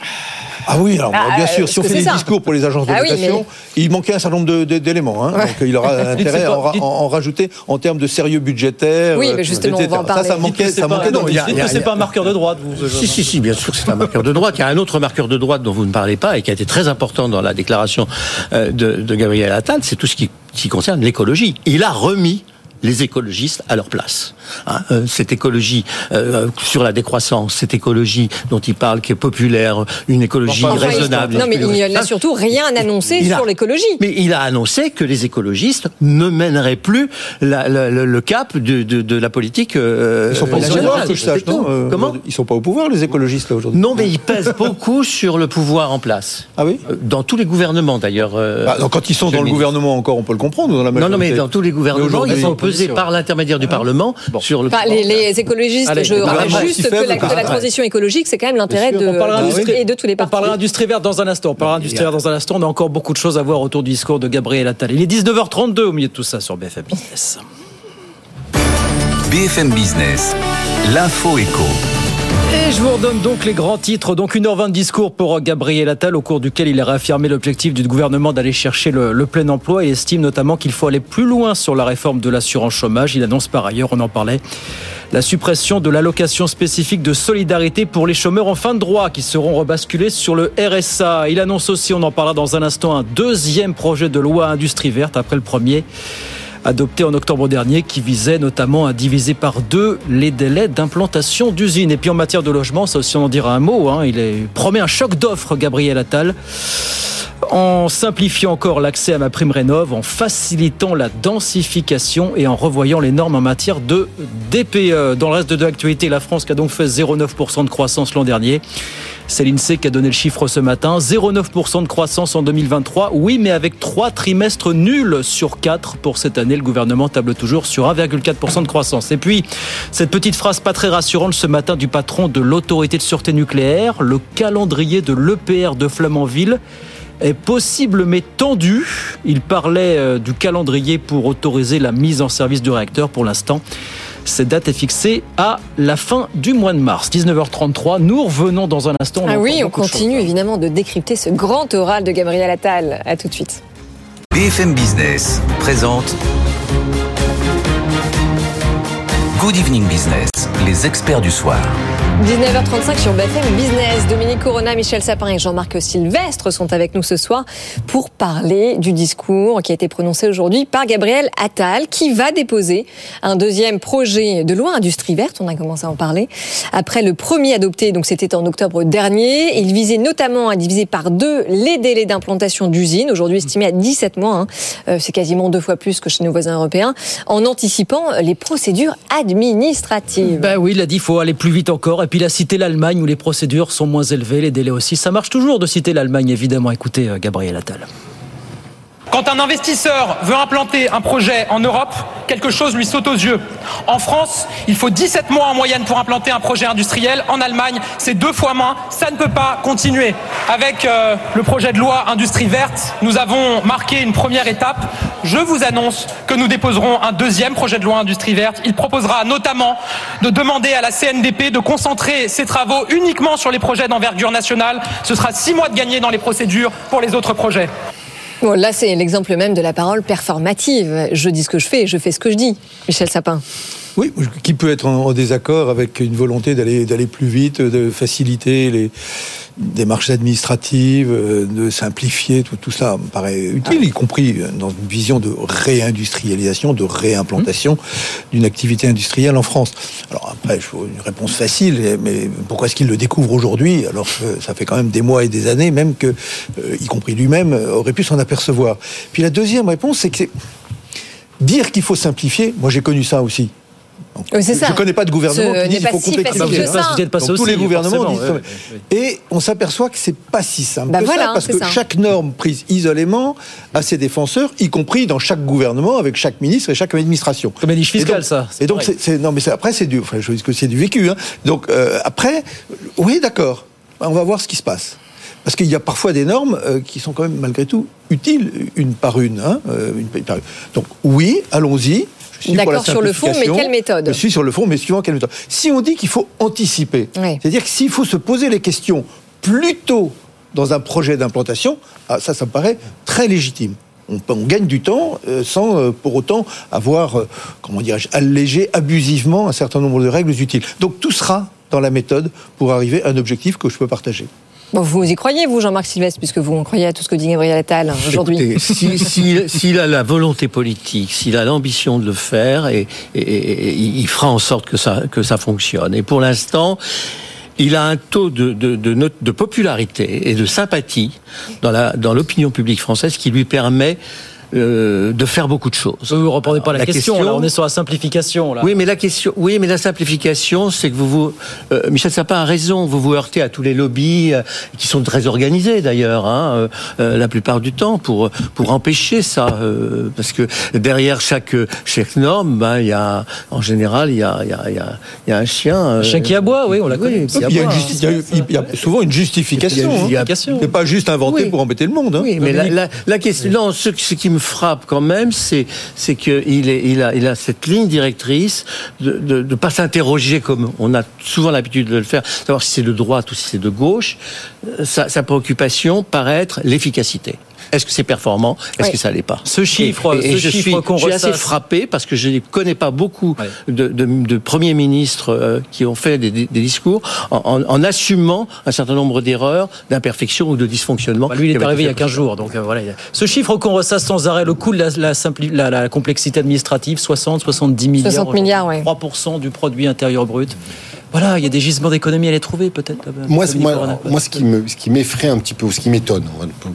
Ah oui, alors, Ah, bien euh, sûr, si on fait des ça. discours pour les agences de Ah oui, notation, il manquait un certain nombre d'éléments. hein. Ouais. Donc il aura [laughs] intérêt à en rajouter en termes de sérieux budgétaire. Oui, euh, mais justement, etc. on va en parler. Ça, ça manquait, C'est ça manquait non, c'est pas un marqueur de droite. Vous, Si, si, si, bien sûr que c'est un marqueur de droite. Il y a un autre marqueur de droite dont vous ne parlez pas et qui a été très important dans la déclaration euh, de, de Gabriel Attal, c'est tout ce qui, qui concerne l'écologie. Il a remis les écologistes à leur place. Hein, euh, cette écologie euh, sur la décroissance, cette écologie dont il parle qui est populaire, une écologie Enfin, raisonnable. Non, mais il n'a surtout rien annoncé Il a- sur l'écologie. Mais il a annoncé que les écologistes ne mèneraient plus la- la- le, le cap de, de- de la politique. euh, Ils sont pas au pouvoir, que je sache, non euh, Comment Ils sont pas au pouvoir, les écologistes, là, aujourd'hui Non, mais ils pèsent [laughs] beaucoup sur le pouvoir en place. Ah oui Dans tous les gouvernements, d'ailleurs. euh, Bah, donc, Quand ils sont dans le gouvernement encore, on peut le comprendre, dans la Non, non, mais dans tous les gouvernements, ils sont. Par l'intermédiaire du Parlement sur le Enfin, les, les écologistes, Allez, je le rappelle juste que la, que la ouais. transition écologique, c'est quand même l'intérêt de, On parlera de- d'industrie- de tous les On partis. parlera industrie verte dans un instant. On parlera industrie verte dans un instant. On a encore beaucoup de choses à voir autour du discours de Gabriel Attal. Il est 19h32 au milieu de tout ça sur BFM Business. BFM Business, l'info éco. Et je vous redonne donc les grands titres. Donc 1h20 de discours pour Gabriel Attal au cours duquel il a réaffirmé l'objectif du gouvernement d'aller chercher le, le, plein emploi et estime notamment qu'il faut aller plus loin sur la réforme de l'assurance chômage. Il annonce par ailleurs, on en parlait, la suppression de l'allocation spécifique de solidarité pour les chômeurs en fin de droit qui seront rebasculés sur le RSA. Il annonce aussi, on en parlera dans un instant, un deuxième projet de loi industrie verte après le premier adopté en octobre dernier qui visait notamment à diviser par deux les délais d'implantation d'usines. Et puis en matière de logement, ça aussi on en dira un mot, hein, il promet un choc d'offres, Gabriel Attal en simplifiant encore l'accès à ma prime rénov, en facilitant la densification et en revoyant les normes en matière de DPE. Dans le reste de l'actualité, la France qui a donc fait 0,9% de croissance l'an dernier. C'est l'INSEE qui a donné le chiffre ce matin. 0,9% de croissance en 2023. Oui, mais avec trois trimestres nuls sur quatre pour cette année. Le gouvernement table toujours sur 1,4% de croissance. Et puis, cette petite phrase pas très rassurante ce matin du patron de l'autorité de sûreté nucléaire. Le calendrier de l'EPR de Flamanville est possible mais tendu. Il parlait euh, du calendrier pour autoriser la mise en service du réacteur pour l'instant. Cette date est fixée à la fin du mois de mars, 19h33. Nous revenons dans un instant. ah oui, on continue évidemment de décrypter ce grand oral de Gabriel Attal. À tout de suite. BFM Business présente Good Evening Business, les experts du soir. 19h35 sur BFM Business. Dominique Corona, Michel Sapin et Jean-Marc Sylvestre sont avec nous ce soir pour parler du discours qui a été prononcé aujourd'hui par Gabriel Attal qui va déposer un deuxième projet de loi industrie verte. On a commencé à en parler. Après le premier adopté, donc c'était en octobre dernier. Il visait notamment à diviser par deux les délais d'implantation d'usines, aujourd'hui estimés à 17 mois. Hein. Euh, c'est quasiment deux fois plus que chez nos voisins européens, en anticipant les procédures administratives. Ben oui, il a dit, il faut aller plus vite encore. Et puis il a cité l'Allemagne où les procédures sont moins élevées, les délais aussi. Ça marche toujours de citer l'Allemagne, évidemment. Écoutez, euh, Gabriel Attal. Quand un investisseur veut implanter un projet en Europe, quelque chose lui saute aux yeux. En France, il faut 17 mois en moyenne pour implanter un projet industriel. En Allemagne, c'est deux fois moins. Ça ne peut pas continuer. Avec euh, le projet de loi Industrie verte, nous avons marqué une première étape. Je vous annonce que nous déposerons un deuxième projet de loi Industrie verte. Il proposera notamment de demander à la CNDP de concentrer ses travaux uniquement sur les projets d'envergure nationale. Ce sera six mois de gagné dans les procédures pour les autres projets. Bon, là, c'est l'exemple même de la parole performative. Je dis ce que je fais je fais ce que je dis. Michel Sapin. Oui, qui peut être en désaccord avec une volonté d'aller d'aller plus vite, de faciliter les démarches administratives, euh, de simplifier tout, tout ça me paraît utile, y compris dans une vision de réindustrialisation, de réimplantation d'une activité industrielle en France. Alors après, je une réponse facile, mais pourquoi est-ce qu'il le découvre aujourd'hui alors que ça fait quand même des mois et des années, même que, euh, y compris lui-même, aurait pu s'en apercevoir? Puis la deuxième réponse, c'est que dire qu'il faut simplifier, moi j'ai connu ça aussi. Oui. Je ne connais pas de gouvernement Ce qui dit qu'il faut si complexifier. que Vous êtes pas- ça. vous êtes passé Donc, tous les gouvernements disent ouais, ça. Et on s'aperçoit que c'est pas si simple Bah que voilà, ça, parce que ça. chaque norme prise isolément a ses défenseurs, y compris dans chaque gouvernement, avec chaque ministre et chaque administration. Comme une niche Et fiscale, donc- ça. Et donc, c'est, non, mais après, c'est du, enfin, je dis que c'est du vécu. Hein. Donc, euh, après, oui, d'accord. On va voir ce qui se passe. Parce qu'il y a parfois des normes euh, qui sont quand même, malgré tout, utiles, une par une. Hein, euh, une par une. Donc, oui, allons-y. Je suis D'accord sur le fond, mais quelle méthode Je suis sur le fond, mais suivant quelle méthode. Si on dit qu'il faut anticiper, Oui. c'est-à-dire que s'il faut se poser les questions plus tôt dans un projet d'implantation, ah, ça, ça me paraît très légitime. On, peut- on gagne du temps euh, sans euh, pour autant avoir, euh, comment dirais-je, allégé abusivement un certain nombre de règles utiles. Donc tout sera dans la méthode pour arriver à un objectif que je peux partager. Bon, vous y croyez, vous, Jean-Marc Sylvestre, puisque vous en croyez à tout ce que dit Gabriel Attal hein, aujourd'hui Écoutez, [laughs] si- si- S'il a la volonté politique, s'il a l'ambition de le faire, et, et- et- il fera en sorte que ça, que ça fonctionne. Et pour l'instant, il a un taux de, de, de, note- de popularité et de sympathie dans la dans l'opinion publique française qui lui permet euh, de faire beaucoup de choses. Vous ne répondez pas à la, La question, question- là, on est sur la simplification. Là. Oui, mais la question, oui, mais la simplification, c'est que vous vous, euh, Michel Sapin a raison, vous vous heurtez à tous les lobbies euh, qui sont très organisés d'ailleurs, hein, euh, euh, la plupart du temps pour pour empêcher ça, euh, parce que derrière chaque chaque norme, ben il y a, en général, il y a il y a il y a, y a un chien. euh, Un chien qui aboie, oui, on l'a connu. Il y, a une il y a souvent une justification. Il y a une hein. justification. C'est pas juste inventé Oui. pour embêter le monde. hein. Oui, mais la, la, la question, non, ce, ce qui me frappe quand même, c'est c'est qu'il il a, il a cette ligne directrice de ne pas s'interroger comme on a souvent l'habitude de le faire, savoir si c'est de droite ou si c'est de gauche. Euh, sa, sa préoccupation paraît être l'efficacité. Est-ce que c'est performant? Est-ce Oui. que ça l'est pas? Ce chiffre- et, et ce je chiffre suis, qu'on je suis assez frappé parce que je ne connais pas beaucoup de, de- de premiers ministres euh, qui ont fait des, discours en, en- en assumant un certain nombre d'erreurs, d'imperfections ou de dysfonctionnements. Bah, lui, il est arrivé il y a été 15 jours. Donc, euh, voilà. Ce chiffre qu'on ressasse sans arrêt, le coût de la, la simpli- la- la complexité administrative, 60, 70 milliards. 60 milliards, ouais. 3% du produit intérieur brut. Voilà, il y a des gisements d'économie à les trouver, peut-être. euh, Moi, moi, moi, ce qui me, ce qui m'effraie un petit peu, ou ce qui m'étonne,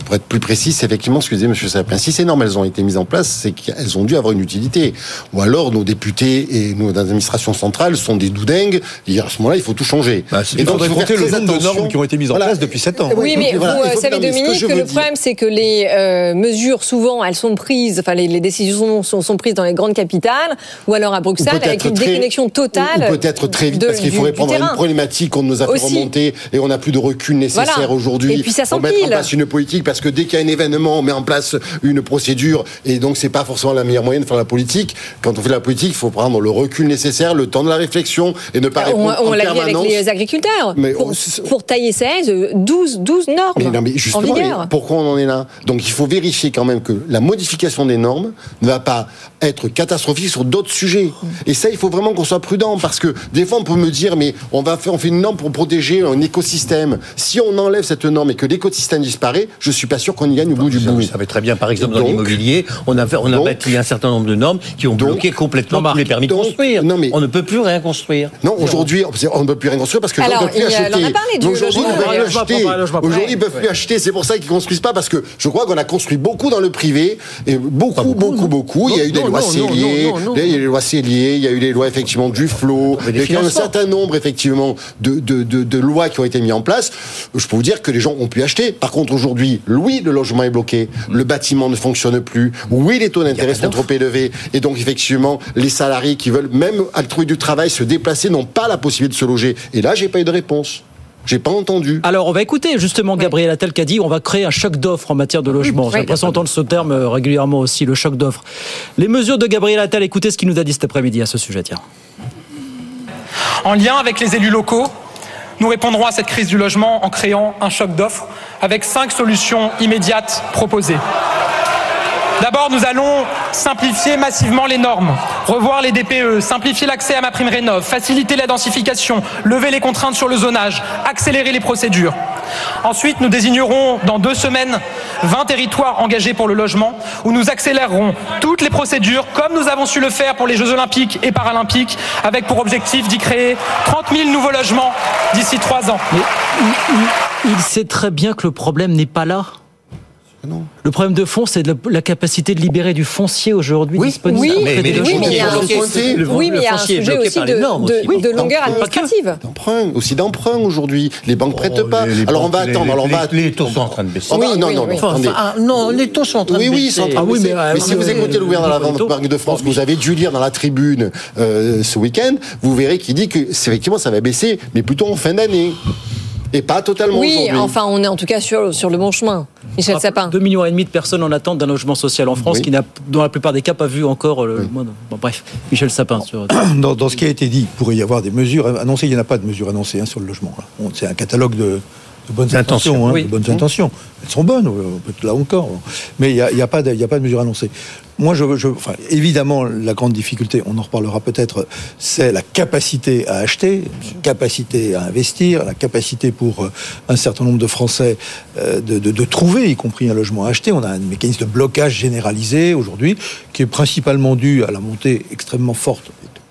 pour être plus précis, c'est effectivement ce que disait M. Sapin. Si ces normes, elles ont été mises en place, c'est qu'elles ont dû avoir une utilité. Ou alors, nos députés et nos administrations centrales sont des doudingues. Et à ce moment-là, il faut tout changer. il faudrait compter le nombre de normes qui ont été mises en place depuis 7 ans. Oui, mais Voilà, vous euh, faut- savez, que Dominique, que le dire- problème, c'est que les euh, mesures, souvent, elles sont prises, enfin, les, les décisions sont, sont prises dans les grandes capitales ou alors à Bruxelles, avec une déconnexion totale. Ou peut-être très vite, de- parce qu'il du- terrain. une problématique qu'on nous a fait Aussi. remonter et on n'a plus de recul nécessaire Voilà. aujourd'hui Et puis ça pour mettre en place une politique, parce que dès qu'il y a un événement, on met en place une procédure et donc c'est pas forcément la meilleure moyenne de faire la politique. Quand on fait la politique, il faut prendre le recul nécessaire, le temps de la réflexion et ne pas On, répondre on en l'a vu avec les agriculteurs. Mais pour, on- pour tailler 16, 12, 12 normes Mais non, mais en mais vigueur. pourquoi on en est là? Donc il faut vérifier quand même que la modification des normes ne va pas être catastrophique sur d'autres sujets. Et ça, il faut vraiment qu'on soit prudent parce que des fois, on peut me dire, mais on va faire, on fait une norme pour protéger un écosystème. Si on enlève cette norme et que l'écosystème disparaît, je suis pas sûr qu'on y gagne au bout du bout. Vous savez très bien, par exemple, dans Donc- l'immobilier, on a, fait- on a donc- bâti un certain nombre de normes qui ont bloqué complètement tous les permis de donc- construire. non, mais- on ne peut plus rien construire. Non, aujourd'hui, on ne peut plus rien construire parce que les gens Alors, ne peuvent plus acheter. Aujourd'hui, ils ne peuvent plus acheter. Aujourd'hui, ils ne peuvent plus acheter. C'est pour ça qu'ils construisent pas parce que je crois qu'on a construit beaucoup dans le privé et beaucoup, beaucoup, beaucoup. Il y a eu des lois Cellier, il y a eu les lois Cellier, il y a eu les lois effectivement du flot. Il y a eu un certain nombre effectivement de, de, de, de lois qui ont été mises en place. Je peux vous dire que les gens ont pu acheter. Par contre, aujourd'hui, oui, le logement est bloqué, le bâtiment ne fonctionne plus. Oui, les taux d'intérêt sont trop élevés et donc effectivement, les salariés qui veulent même à trouver du travail se déplacer n'ont pas la possibilité de se loger. Et là, j'ai pas eu de réponse. J'ai pas entendu. Alors, on va écouter justement Gabriel Attal qui a dit on va créer un choc d'offres en matière de logement. J'ai l'impression d'entendre ce terme euh, régulièrement aussi, le choc d'offres. Les mesures de Gabriel Attal, écoutez ce qu'il nous a dit cet après-midi à ce sujet. Tiens. En lien avec les élus locaux, nous répondrons à cette crise du logement en créant un choc d'offres avec cinq solutions immédiates proposées. D'abord, nous allons simplifier massivement les normes, revoir les DPE, simplifier l'accès à ma prime rénov, faciliter la densification, lever les contraintes sur le zonage, accélérer les procédures. Ensuite, nous désignerons dans deux semaines 20 territoires engagés pour le logement, où nous accélérerons toutes les procédures, comme nous avons su le faire pour les Jeux Olympiques et Paralympiques, avec pour objectif d'y créer 30 000 nouveaux logements d'ici trois ans. Il sait très bien que le problème n'est pas là. Le problème de fond, c'est de la, capacité de libérer du foncier aujourd'hui disponible. Oui, des oui, mais il y a un, foncier- oui, oui, mais il y a un sujet aussi de, normes de- aussi. Oui, de longueur d'emprunt. administrative. D'emprunt, aussi d'emprunt aujourd'hui. Les banques prêtent pas. les Alors on va les- attendre. Alors on les- va. les taux sont en train de baisser. Oui, non, oui, non, non, oui. attendez. Enfin, ah, non, les taux sont en train de oui, Oui, ils baisser. sont en train de Ah oui, baisser. mais, euh, si vous oui, écoutez le gouverneur de la oui, Banque de France, que vous avez dû lire dans la tribune euh, ce week-end, vous verrez qu'il dit que effectivement ça va baisser, mais plutôt en fin d'année. Et pas totalement Oui, enfin, on est en tout cas sur, sur le bon chemin. Michel Sapin. 2 millions et demi de personnes en attente d'un logement social en France, Oui. qui n'a, dans la plupart des cas, pas vu encore le. bon, bref, Michel Sapin sur. [coughs] dans, dans ce qui a été dit, il pourrait y avoir des mesures annoncées. Il n'y en a pas de mesures annoncées hein, sur le logement. On- C'est un catalogue de, de bonnes Intentions, hein, oui. de bonnes intentions. Elles sont bonnes, euh, là encore. Mais il n'y a, il y a pas de, y a pas de mesures annoncées. Moi, je, je- enfin, évidemment, la grande difficulté, on en reparlera peut-être, c'est la capacité à acheter, la capacité à investir, la capacité pour euh, un certain nombre de Français euh, de, de- de trouver, y compris un logement à acheter. On a un mécanisme de blocage généralisé aujourd'hui, qui est principalement dû à la montée extrêmement forte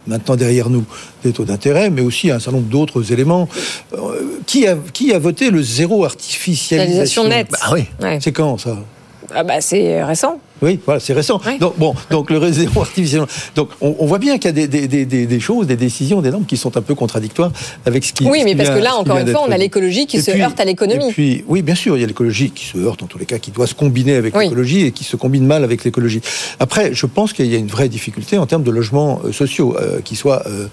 maintenant derrière nous des taux d'intérêt, mais aussi un certain nombre d'autres éléments. Euh, qui, a, qui a voté le zéro artificialisation nette. Bah oui. Ouais. C'est quand ça? Ah bah, c'est récent. Oui, voilà, c'est récent. Donc, bon, donc le [laughs] artificiel. Donc, on, on voit bien qu'il y a des, des, des, des- des choses, des décisions, des normes qui sont un peu contradictoires avec ce qui. Oui, mais qui parce vient- que là, encore une fois, on a l'écologie qui Et se puis- heurte à l'économie. Et puis, oui, bien sûr, il y a l'écologie qui se heurte en tous les cas, qui doit se combiner avec Oui. l'écologie et qui se combine mal avec l'écologie. Après, je pense qu'il y a une vraie difficulté en termes de logements euh, sociaux euh, qui soient euh,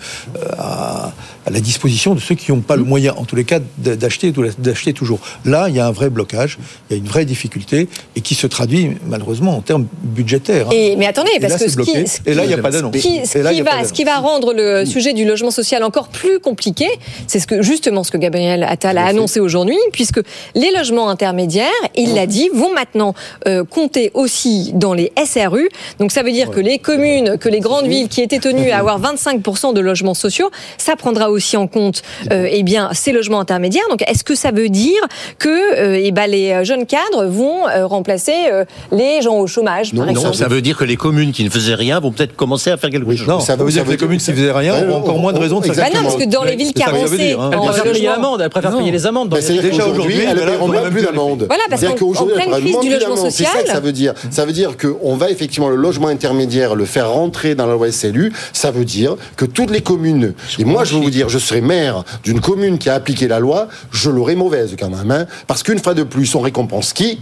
à, à la disposition de ceux qui n'ont pas le moyen, en tous les cas, d'acheter d'acheter toujours. Là, il y a un vrai blocage, il y a une vraie difficulté et qui se traduit malheureusement en termes termes budgétaires. hein. Et, mais attendez, Et parce là, que ce bloqué. qui, ce Et là, il n'y a qui- pas d'annonce. Ce qui, ce Et là, il qui y a pas va, rendre le sujet du logement social encore plus compliqué, c'est ce que justement ce que Gabriel Attal a annoncé aujourd'hui, puisque les logements intermédiaires, il l'a dit, vont maintenant euh, compter aussi dans les SRU. Donc ça veut dire que les communes, que les grandes villes qui étaient tenues à [laughs] avoir 25% de logements sociaux, ça prendra aussi en compte euh, eh bien ces logements intermédiaires. Donc est-ce que ça veut dire que euh, eh ben, les jeunes cadres vont remplacer les gens au chômage, Non, exemple ça veut dire que les communes qui ne faisaient rien vont peut-être commencer à faire quelque chose. Non, ça veut dire que les communes qui faisaient rien Ouais, ont encore moins de raisons de Bah non, parce que dans les villes carencées, hein. en Elle préfère payer l'amende, elle préfère payer les amendes. Ben, les- c'est-à-dire Déjà qu'aujourd'hui, aujourd'hui, elle mais là, ne a plus même d'amende. Voilà, parce qu'aujourd'hui, en elle pleine paieront crise du plus logement d'amende. C'est ça que social- ça veut dire. Ça veut dire qu'on va effectivement le logement intermédiaire le faire rentrer dans la loi SLU. Ça veut dire que toutes les communes, et moi je veux vous dire, je serai maire d'une commune qui a appliqué la loi, je l'aurai mauvaise quand même. hein. parce qu'une fois de plus, on récompense qui?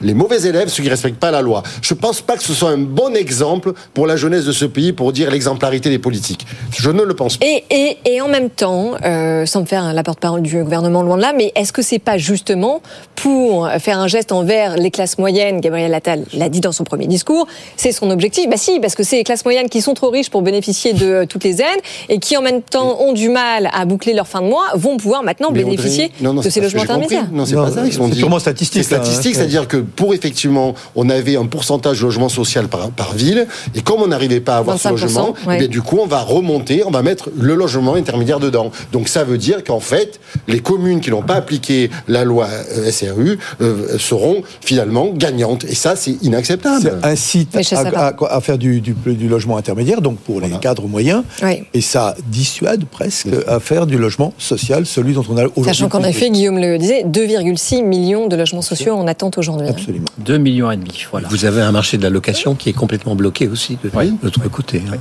Les mauvais élèves, ceux qui ne respectent pas la loi. Je ne pense pas que ce soit un bon exemple pour la jeunesse de ce pays pour dire l'exemplarité des politiques. Je ne le pense pas. Et, et, et en même temps, euh, sans me faire la porte-parole du gouvernement loin de là, mais est-ce que c'est pas justement pour faire un geste envers les classes moyennes, Gabriel Attal l'a dit dans son premier discours, c'est son objectif Bah si, parce que c'est les classes moyennes qui sont trop riches pour bénéficier de euh, toutes les aides et qui en même temps ont du mal à boucler leur fin de mois, vont pouvoir maintenant Mais bénéficier Audrey, non, non, de ces logements intermédiaires. Non, c'est Non, pas ça. C'est purement statistique, C'est là, hein. statistique, c'est-à-dire que pour effectivement, on avait un pourcentage de logement social par, par ville, et comme on n'arrivait pas à avoir ce 25%, logement, ouais. eh bien, du coup, on va remonter, on va mettre le logement intermédiaire dedans. Donc ça veut dire qu'en fait, les communes qui n'ont pas appliqué la loi euh, SRU euh, seront finalement gagnantes. Et ça, c'est inacceptable. Ça incite à, pas. à- à faire du, du- du logement intermédiaire, donc pour les cadres moyens, Oui. et ça dissuade presque à faire du logement social, celui dont on a aujourd'hui. Sachant qu'en effet, Guillaume le disait, 2,6 millions de logements sociaux en attente aujourd'hui. Absolument. 2 millions et demi, voilà. Vous avez un marché de la location qui est complètement bloqué aussi de notre côté. hein.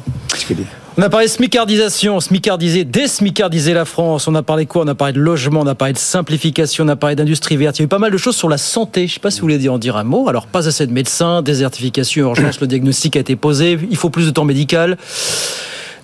On a parlé smicardisation, smicardiser, désmicardiser la France. On a parlé quoi? On a parlé de logement, on a parlé de simplification, on a parlé d'industrie verte. Il y a eu pas mal de choses sur la santé. Je ne sais pas si vous voulez en dire un mot. Alors, pas assez de médecins, désertification, urgence, le diagnostic a été posé. Il faut plus de temps médical.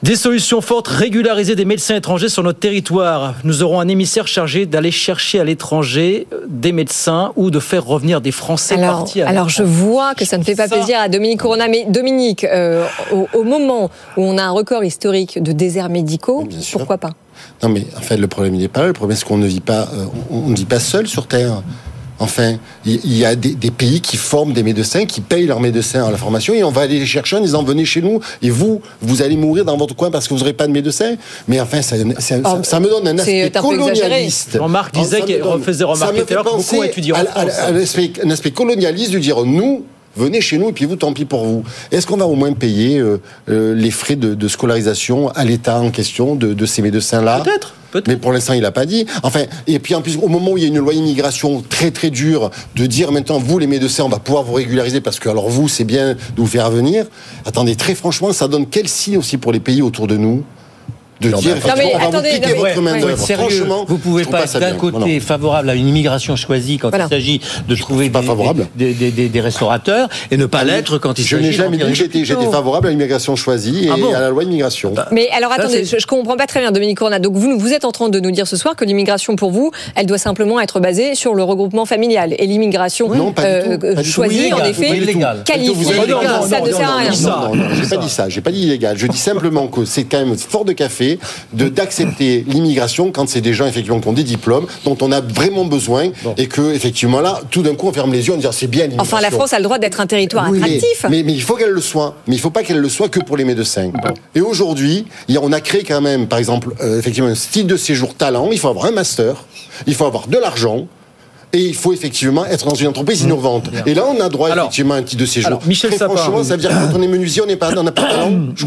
Des solutions fortes, régulariser des médecins étrangers sur notre territoire. Nous aurons un émissaire chargé d'aller chercher à l'étranger euh, des médecins ou de faire revenir des Français Alors, partis. à alors je vois que ça ne fait pas Ça. plaisir à Dominique Corona, mais Dominique, euh, au, au moment où on a un record historique de déserts médicaux, pourquoi pas? Non, mais en fait, le problème, il n'est pas là. Le problème, c'est qu'on ne vit pas, euh, on ne vit pas seul sur Terre. Enfin, il y a des, des pays qui forment des médecins, qui payent leurs médecins à la formation, et on va aller les chercher en disant venez chez nous, et vous, vous allez mourir dans votre coin parce que vous n'aurez pas de médecin. Mais enfin, ça, ça, ça- ça me donne un aspect un colonialiste. Jean-Marc Oh, disait ça me qu'il faisait ça remarquer me à l'heure fait que beaucoup penser en à- à- France. à un aspect, un aspect colonialiste de dire nous. Venez chez nous et puis vous, tant pis pour vous. Est-ce qu'on va au moins payer euh, euh, les frais de, de scolarisation à l'État en question de, de ces médecins-là? Peut-être. mais pour l'instant, il n'a pas dit. Enfin, et puis en plus, au moment où il y a une loi immigration très très dure, de dire maintenant, vous les médecins, on va pouvoir vous régulariser parce que alors vous, c'est bien de vous faire venir. Attendez, très franchement, ça donne quel signe aussi pour les pays autour de nous? De Non, dire, mais effectivement, attendez, on va attendez, vous piquer non, mais- votre main d'œuvre. Franchement, Vous pouvez je pas être d'un côté favorable à une immigration choisie quand Voilà. il s'agit de trouver pas des, des, des- des- des restaurateurs et ne pas l'être quand il Je s'agit n'ai de jamais dit que j'étais favorable à l'immigration choisie et Ah bon à la loi immigration. Mais alors attendez, je, je comprends pas très bien, Dominique Corona. Donc vous, vous êtes en train de nous dire ce soir que l'immigration pour vous, elle doit simplement être basée sur le regroupement familial et l'immigration Non, du tout. choisie, en Illégal, effet, illégal. qualifiée, Non, non, ça non, ne non, sert à non, rien. non, Non, non, non, j'ai pas dit ça. J'ai pas dit illégal. Je dis simplement que c'est quand même fort de café de d'accepter [coughs] l'immigration quand c'est des gens effectivement qui ont des diplômes dont on a vraiment besoin et que effectivement là, tout d'un coup, on ferme les yeux en disant c'est bien l'immigration. Enfin, la France a le droit d'être un territoire Oui, attractif. Mais, mais il faut qu'elle le soit. Mais il faut pas qu'elle le soit que pour les médecins. Et aujourd'hui, on a créé quand même, par exemple, euh, effectivement, un style de séjour talent. Il faut avoir un master, il faut avoir de l'argent. Et il faut effectivement être dans une entreprise innovante. Et là, on a droit Alors- effectivement à un titre de séjour. alors, Michel Très Sapin. franchement, ça veut dire que quand on est menuisier, on n'est pas. [coughs] Michel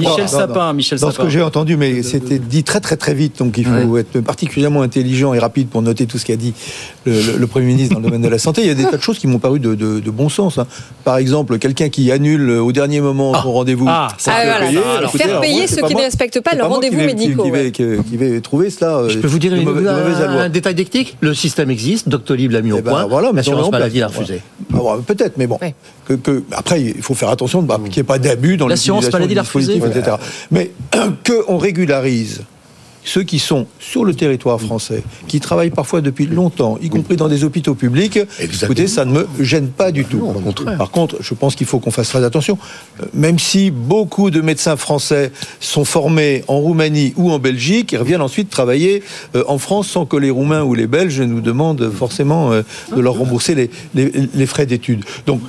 Non, non. Sapin, Michel Dans ce Sapin. que j'ai entendu, mais c'était dit très très très vite, donc il faut être particulièrement intelligent et rapide pour noter tout ce qu'a dit le, le- le Premier ministre dans le domaine de la santé. Il y a des tas de choses qui m'ont paru de, de- de bon sens. hein. Par exemple, quelqu'un qui annule au dernier moment son rendez-vous. Ah, sans Ah, faire voilà. payer, Alors, écoutez, faire payer ceux qui ne respectent pas leurs rendez-vous médicaux, Qui, ouais. vais, qui- qui vais trouver cela. Je peux vous dire une un détail technique Le système existe, Doctolib l'a mis au Eh ben, point, voilà, mettons-le l'assurance maladie l'a refusé. Ah, bon, Peut-être, mais bon. Ouais. Que, que- après, il faut faire attention bah, qu'il n'y ait pas d'abus dans L'assurance l'utilisation maladie du dispositif, etc. Mais [clears throat] qu'on régularise ceux qui sont sur le territoire français, qui travaillent parfois depuis longtemps, y compris dans des hôpitaux publics, écoutez, ça ne me gêne pas du tout. Par contre, je pense qu'il faut qu'on fasse très attention. Euh, Même si beaucoup de médecins français sont formés en Roumanie ou en Belgique, ils reviennent ensuite travailler euh, en France sans que les Roumains ou les Belges nous demandent forcément euh, de leur rembourser les, les- les frais d'études. Donc,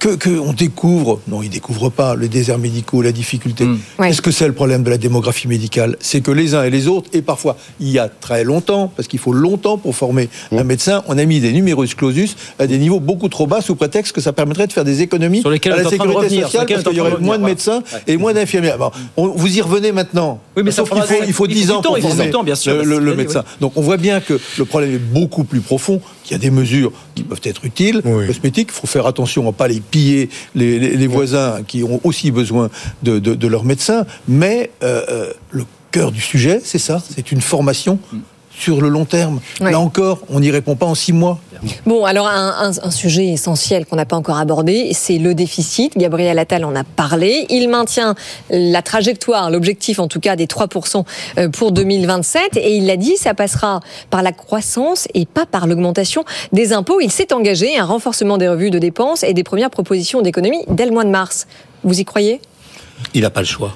que, que on découvre, non, ils découvrent pas les déserts médicaux, la difficulté. Est-ce que c'est le problème de la démographie médicale? C'est que les uns et les autres, et parfois il y a très longtemps, parce qu'il faut longtemps pour former un médecin, on a mis des numerus clausus à des niveaux beaucoup trop bas sous prétexte que ça permettrait de faire des économies Sur à on la sécurité revenir, sociale parce qu'il y aurait moins de médecins et moins d'infirmières. Bon, on- vous y revenez maintenant. Oui, mais ça Sauf qu'il prendra- faut, il faut il faut 10 du ans temps, pour former temps, bien sûr, le, le- le médecin. oui. Donc on voit bien que le problème est beaucoup plus profond, qu'il y a des mesures qui peuvent être utiles, cosmétiques. Il faut faire attention à ne pas les piller les, les- les voisins qui ont aussi besoin de, de, de leur médecin. Mais euh, euh, le cœur du sujet, c'est ça, c'est une formation sur le long terme. Là encore, on n'y répond pas en six mois. Bon, alors un, un- un sujet essentiel qu'on n'a pas encore abordé, c'est le déficit. Gabriel Attal en a parlé. Il maintient la trajectoire, l'objectif en tout cas des 3% euh, pour 2027. Et il l'a dit, ça passera par la croissance et pas par l'augmentation des impôts. Il s'est engagé à un renforcement des revues de dépenses et des premières propositions d'économie dès le mois de mars. Vous y croyez? Il n'a pas le choix.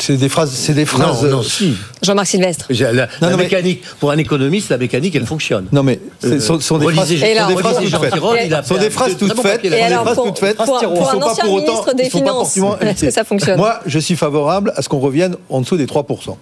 C'est des phrases, c'est des phrases. Non, non, euh, si. Jean-Marc Sylvestre. La, la Non, non, mais- mécanique, pour un économiste, la mécanique, elle fonctionne. Non mais ce Euh, sont, sont des phrases, toutes faites. Tirole, il a Ce sont des phrases toutes faites. sont des Et phrases alors, toutes faites. pour- pour- un pas ancien pour autant- ministre des ils sont pas Finances, forcément [laughs] est-ce que ça fonctionne? Moi, je suis favorable à ce qu'on revienne en dessous des 3%.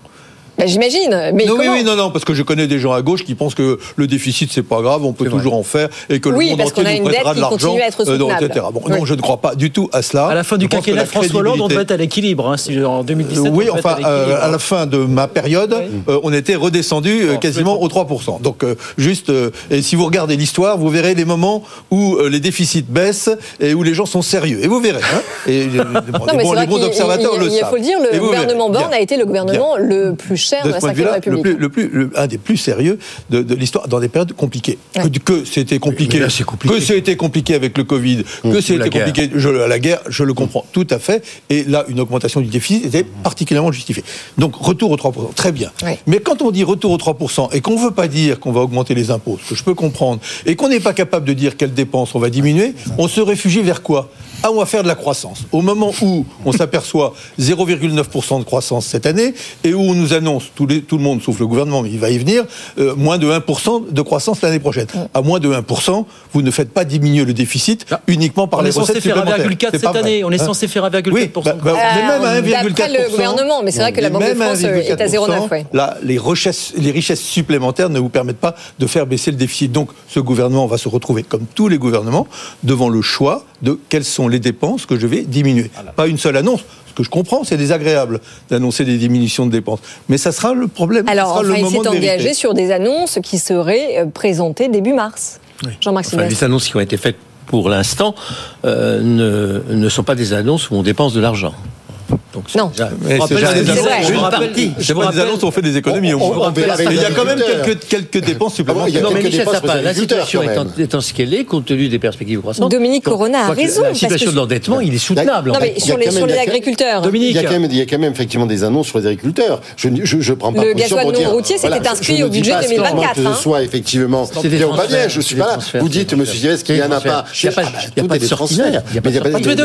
Ben, J'imagine. Mais non, oui, oui, non, non, parce que je connais des gens à gauche qui pensent que le déficit c'est pas grave, on peut toujours en faire et que Oui, le monde entier a nous une dette prêtera de l'argent, continue à être euh, etc. Bon, Oui. non, je ne crois pas du tout à cela. À la fin du quinquennat François Hollande, on devait être à l'équilibre. hein, si- en 2017, Euh, oui, on devait être enfin, à l'équilibre. euh, à la fin de ma période, euh, on était redescendu euh, quasiment aux 3%. Donc, euh, juste, euh, et si vous regardez l'histoire, vous verrez les moments où euh, les déficits baissent et où les gens sont sérieux. Et vous verrez. Hein et, euh, [laughs] bon, Non, les bons, les observateurs il- le il savent. faut le dire, le gouvernement Borne a été le gouvernement le plus cher de, de la ce point de Ve vue-là, le plus, le plus, le- un des plus sérieux de, de l'histoire dans des périodes compliquées. Ouais. Que, que c'était compliqué, là, que c'était compliqué avec le Covid, que c'était la guerre. compliqué, je, la guerre, je le comprends tout à fait. Et là, une augmentation du déficit était particulièrement justifiée. Donc, retour aux 3%, très bien. Ouais. Mais quand on dit retour aux 3% et qu'on veut pas dire qu'on va augmenter les impôts, ce que je peux comprendre, et qu'on n'est pas capable de dire quelles dépenses on va diminuer, on se réfugie vers quoi? Ah, on va faire de la croissance. Au moment où on s'aperçoit [laughs] 0,9% de croissance cette année et où on nous annonce, tout, les- tout le monde sauf le gouvernement, mais il va y venir, euh, moins de 1% de croissance l'année prochaine. À moins de 1%, vous ne faites pas diminuer le déficit uniquement par on les est censé recettes faire supplémentaires. 1,4 C'est cette année. On est Hein censé faire 1,4%. Oui, bah, bah, mais même à Euh, 1,4%. d'après le gouvernement, mais c'est vrai que la Banque de France, euh, est à 0,9, ouais. Là, les richesses, les richesses supplémentaires ne vous permettent pas de faire baisser le déficit. Donc, ce gouvernement va se retrouver, comme tous les gouvernements, devant le choix de quelles sont les dépenses que je vais diminuer. Pas une seule annonce. Ce que je comprends, c'est désagréable d'annoncer des diminutions de dépenses. Mais ça sera le problème. ça Alors, sera enfin, le il s'est engagé sur des annonces qui seraient euh, présentées début mars. Jean-Marc Enfin, les annonces qui ont été faites pour l'instant euh, ne, ne sont pas des annonces où on dépense de l'argent. Donc, Non. déjà- Mais c'est déjà des vrai. Une Je vous partie. C'est pas des annonces, on fait des économies. On- au on- Mais il y a quand même quelques, quelques dépenses Ah bon, il y a supplémentaires. Non, mais Michel Sapin, la situation étant, étant ce qu'elle est, compte tenu des perspectives croissantes. Dominique je Corona a raison, La parce situation que- de l'endettement, il est soutenable. Non, mais Il y a sur les, agriculteurs. Il y, a Dominique. quand même, il y a quand même effectivement des annonces sur les agriculteurs. Je ne je, je prends pas Le gasoil non routier, c'était inscrit je au budget pas spécialement 2024, Que ce hein. soit effectivement je c'est suis des pas là. Vous c'est des dites, monsieur. Sylvestre, qu'il n'y en a C'est des pas. Il y a pas- Ah bah, il y a tout pas est de nette. Il y a pas Mais il y a de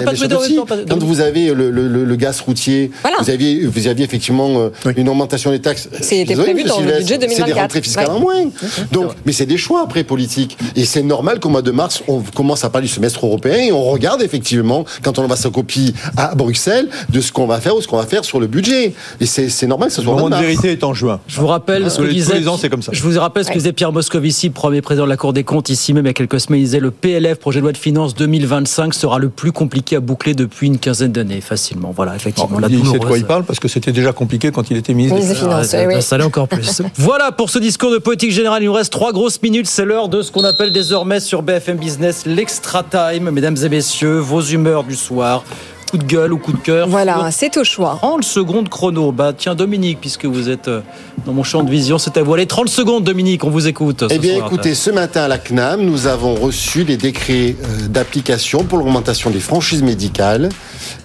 pas Quand vous avez le gaz routier, Voilà. vous aviez, vous aviez effectivement euh, une augmentation des taxes. Suis C'était prévu dans le budget C'est des 2024. rentrées fiscales Ouais. en moins. Donc, mais c'est des choix après politiques. Et c'est normal qu'au mois de mars, on commence à parler du semestre européen et on regarde effectivement, quand on va sa copie à Bruxelles, de ce qu'on va faire ou ce qu'on va faire sur le budget. Et c'est normal que ce Le soit au mois moment de vérité est en juin. Je vous rappelle ce que tous disait. les ans, c'est comme ça. Je vous rappelle ce que disait Pierre Moscovici, premier président de la Cour des comptes, ici même il y a quelques semaines. Il disait le PLF, projet de loi de finances 2025, sera le plus compliqué à boucler depuis une quinzaine d'années, facilement. Voilà, effectivement. La il sait de quoi il parle parce que c'était déjà compliqué quand il était ministre. Des Finances, Ah, oui. Ça l'est encore plus. [laughs] voilà pour ce discours de politique générale. Il nous reste trois grosses minutes. C'est l'heure de ce qu'on appelle désormais sur BFM Business l'extra time. Mesdames et messieurs, vos humeurs du soir. Coup de gueule ou coup de cœur. Voilà, c'est au choix. 30 secondes chrono. Bah tiens Dominique, puisque vous êtes euh, dans mon champ de vision, c'est à vous. Allez, 30 secondes Dominique, on vous écoute. Eh bien, soir. écoutez, ce matin à la CNAM, nous avons reçu les décrets euh, d'application pour l'augmentation des franchises médicales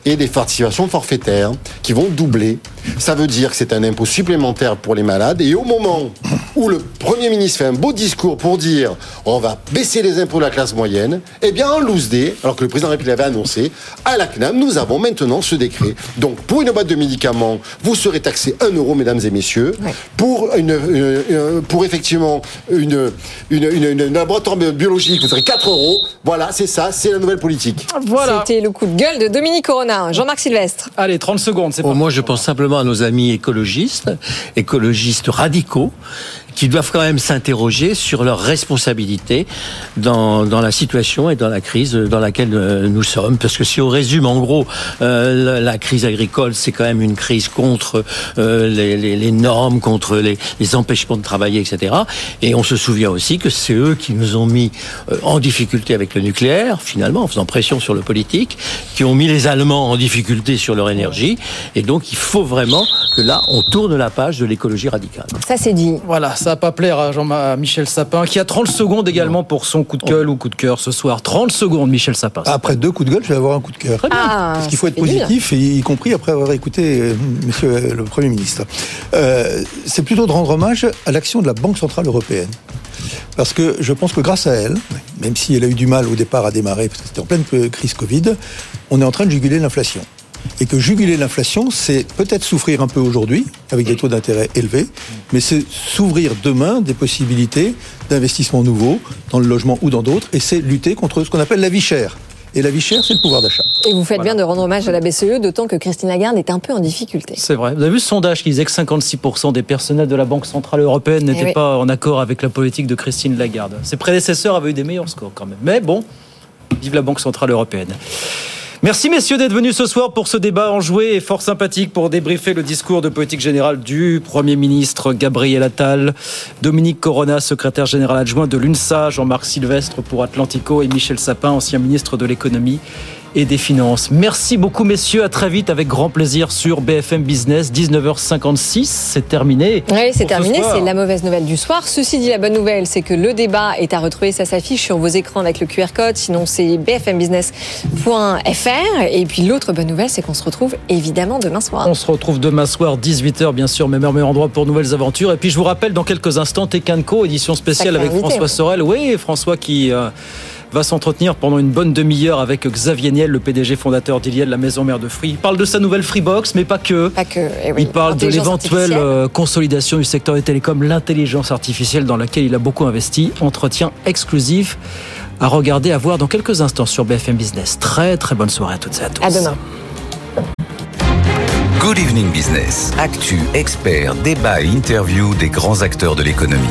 et des participations forfaitaires qui vont doubler. Ça veut dire que c'est un impôt supplémentaire pour les malades. Et au moment où le Premier ministre fait un beau discours pour dire on va baisser les impôts de la classe moyenne, eh bien en loose day, alors que le président de la République l'avait annoncé, à la CNAM, nous avons maintenant ce décret. Donc pour une boîte de médicaments, vous serez taxé 1 euro, mesdames et messieurs. Pour, une, une- une- pour effectivement une, une, une, une- un laboratoire biologique, vous serez 4 euros. Voilà, c'est ça, c'est la nouvelle politique. Voilà. C'était le coup de gueule de Dominique Corona. Jean-Marc Sylvestre. Allez, 30 secondes, c'est Oh, moi, je pense simplement à nos amis écologistes, écologistes radicaux, qui doivent quand même s'interroger sur leur responsabilité dans, dans la situation et dans la crise dans laquelle euh, nous sommes. Parce que si on résume en gros, euh, la, crise agricole, c'est quand même une crise contre euh, les, les- les normes, contre les, les empêchements de travailler, etc. Et on se souvient aussi que c'est eux qui nous ont mis en difficulté avec le nucléaire, finalement, en faisant pression sur le politique, qui ont mis les Allemands en difficulté sur leur énergie. Et donc, il faut vraiment que là, on tourne la page de l'écologie radicale. Ça, c'est dit. Voilà, ça va pas plaire à Jean-Michel Sapin, qui a 30 secondes également pour son coup de gueule ou coup de cœur ce soir. 30 secondes, Michel Sapin. Après deux coups de gueule, je vais avoir un coup de cœur. Ah, Parce qu'il faut être positif, et y compris après avoir écouté euh, Monsieur le Premier ministre. Euh, c'est plutôt de rendre hommage à l'action de la Banque Centrale Européenne. Parce que je pense que grâce à elle, même si elle a eu du mal au départ à démarrer, parce que c'était en pleine crise Covid, on est en train de juguler l'inflation. Et que juguler l'inflation, c'est peut-être souffrir un peu aujourd'hui, avec des taux d'intérêt élevés, mais c'est s'ouvrir demain des possibilités d'investissement nouveaux dans le logement ou dans d'autres, et c'est lutter contre ce qu'on appelle la vie chère. Et la vie chère, c'est le pouvoir d'achat. Et vous faites bien de rendre hommage à la BCE, d'autant que Christine Lagarde est un peu en difficulté. C'est vrai. Vous avez vu ce sondage qui disait que 56% des personnels de la Banque Centrale Européenne n'étaient Eh oui. pas en accord avec la politique de Christine Lagarde. Ses prédécesseurs avaient eu des meilleurs scores quand même. Mais bon, vive la Banque Centrale Européenne. Merci messieurs d'être venus ce soir pour ce débat enjoué et fort sympathique pour débriefer le discours de politique générale du Premier ministre Gabriel Attal, Dominique Corona, secrétaire général adjoint de l'UNSA, Jean-Marc Sylvestre pour Atlantico et Michel Sapin, ancien ministre de l'économie et des finances. Merci beaucoup messieurs, à très vite avec grand plaisir sur BFM Business, 19h56, c'est terminé. Oui, c'est terminé, c'est la mauvaise nouvelle du soir. Ceci dit, la bonne nouvelle, c'est que le débat est à retrouver, ça s'affiche sur vos écrans avec le QR code, sinon c'est bfmbusiness.fr. Et puis l'autre bonne nouvelle, c'est qu'on se retrouve évidemment demain soir. On se retrouve demain soir, 18h, bien sûr, même heure, même endroit pour nouvelles aventures. Et puis, je vous rappelle, dans quelques instants, Tekanko, édition spéciale avec invité, François ouais. Sorel. Oui, François qui euh, va s'entretenir pendant une bonne demi-heure avec Xavier Niel, le PDG fondateur d'Iliel, la maison mère de Free. Il parle de sa nouvelle Freebox, mais pas que. Pas que. eh oui. Il parle de l'éventuelle euh, consolidation du secteur des télécoms, l'intelligence artificielle dans laquelle il a beaucoup investi. Entretien exclusif à regarder, à voir dans quelques instants sur BFM Business. Très très bonne soirée à toutes et à tous. À demain. Good Evening Business. Actu, experts, débat et interview des grands acteurs de l'économie.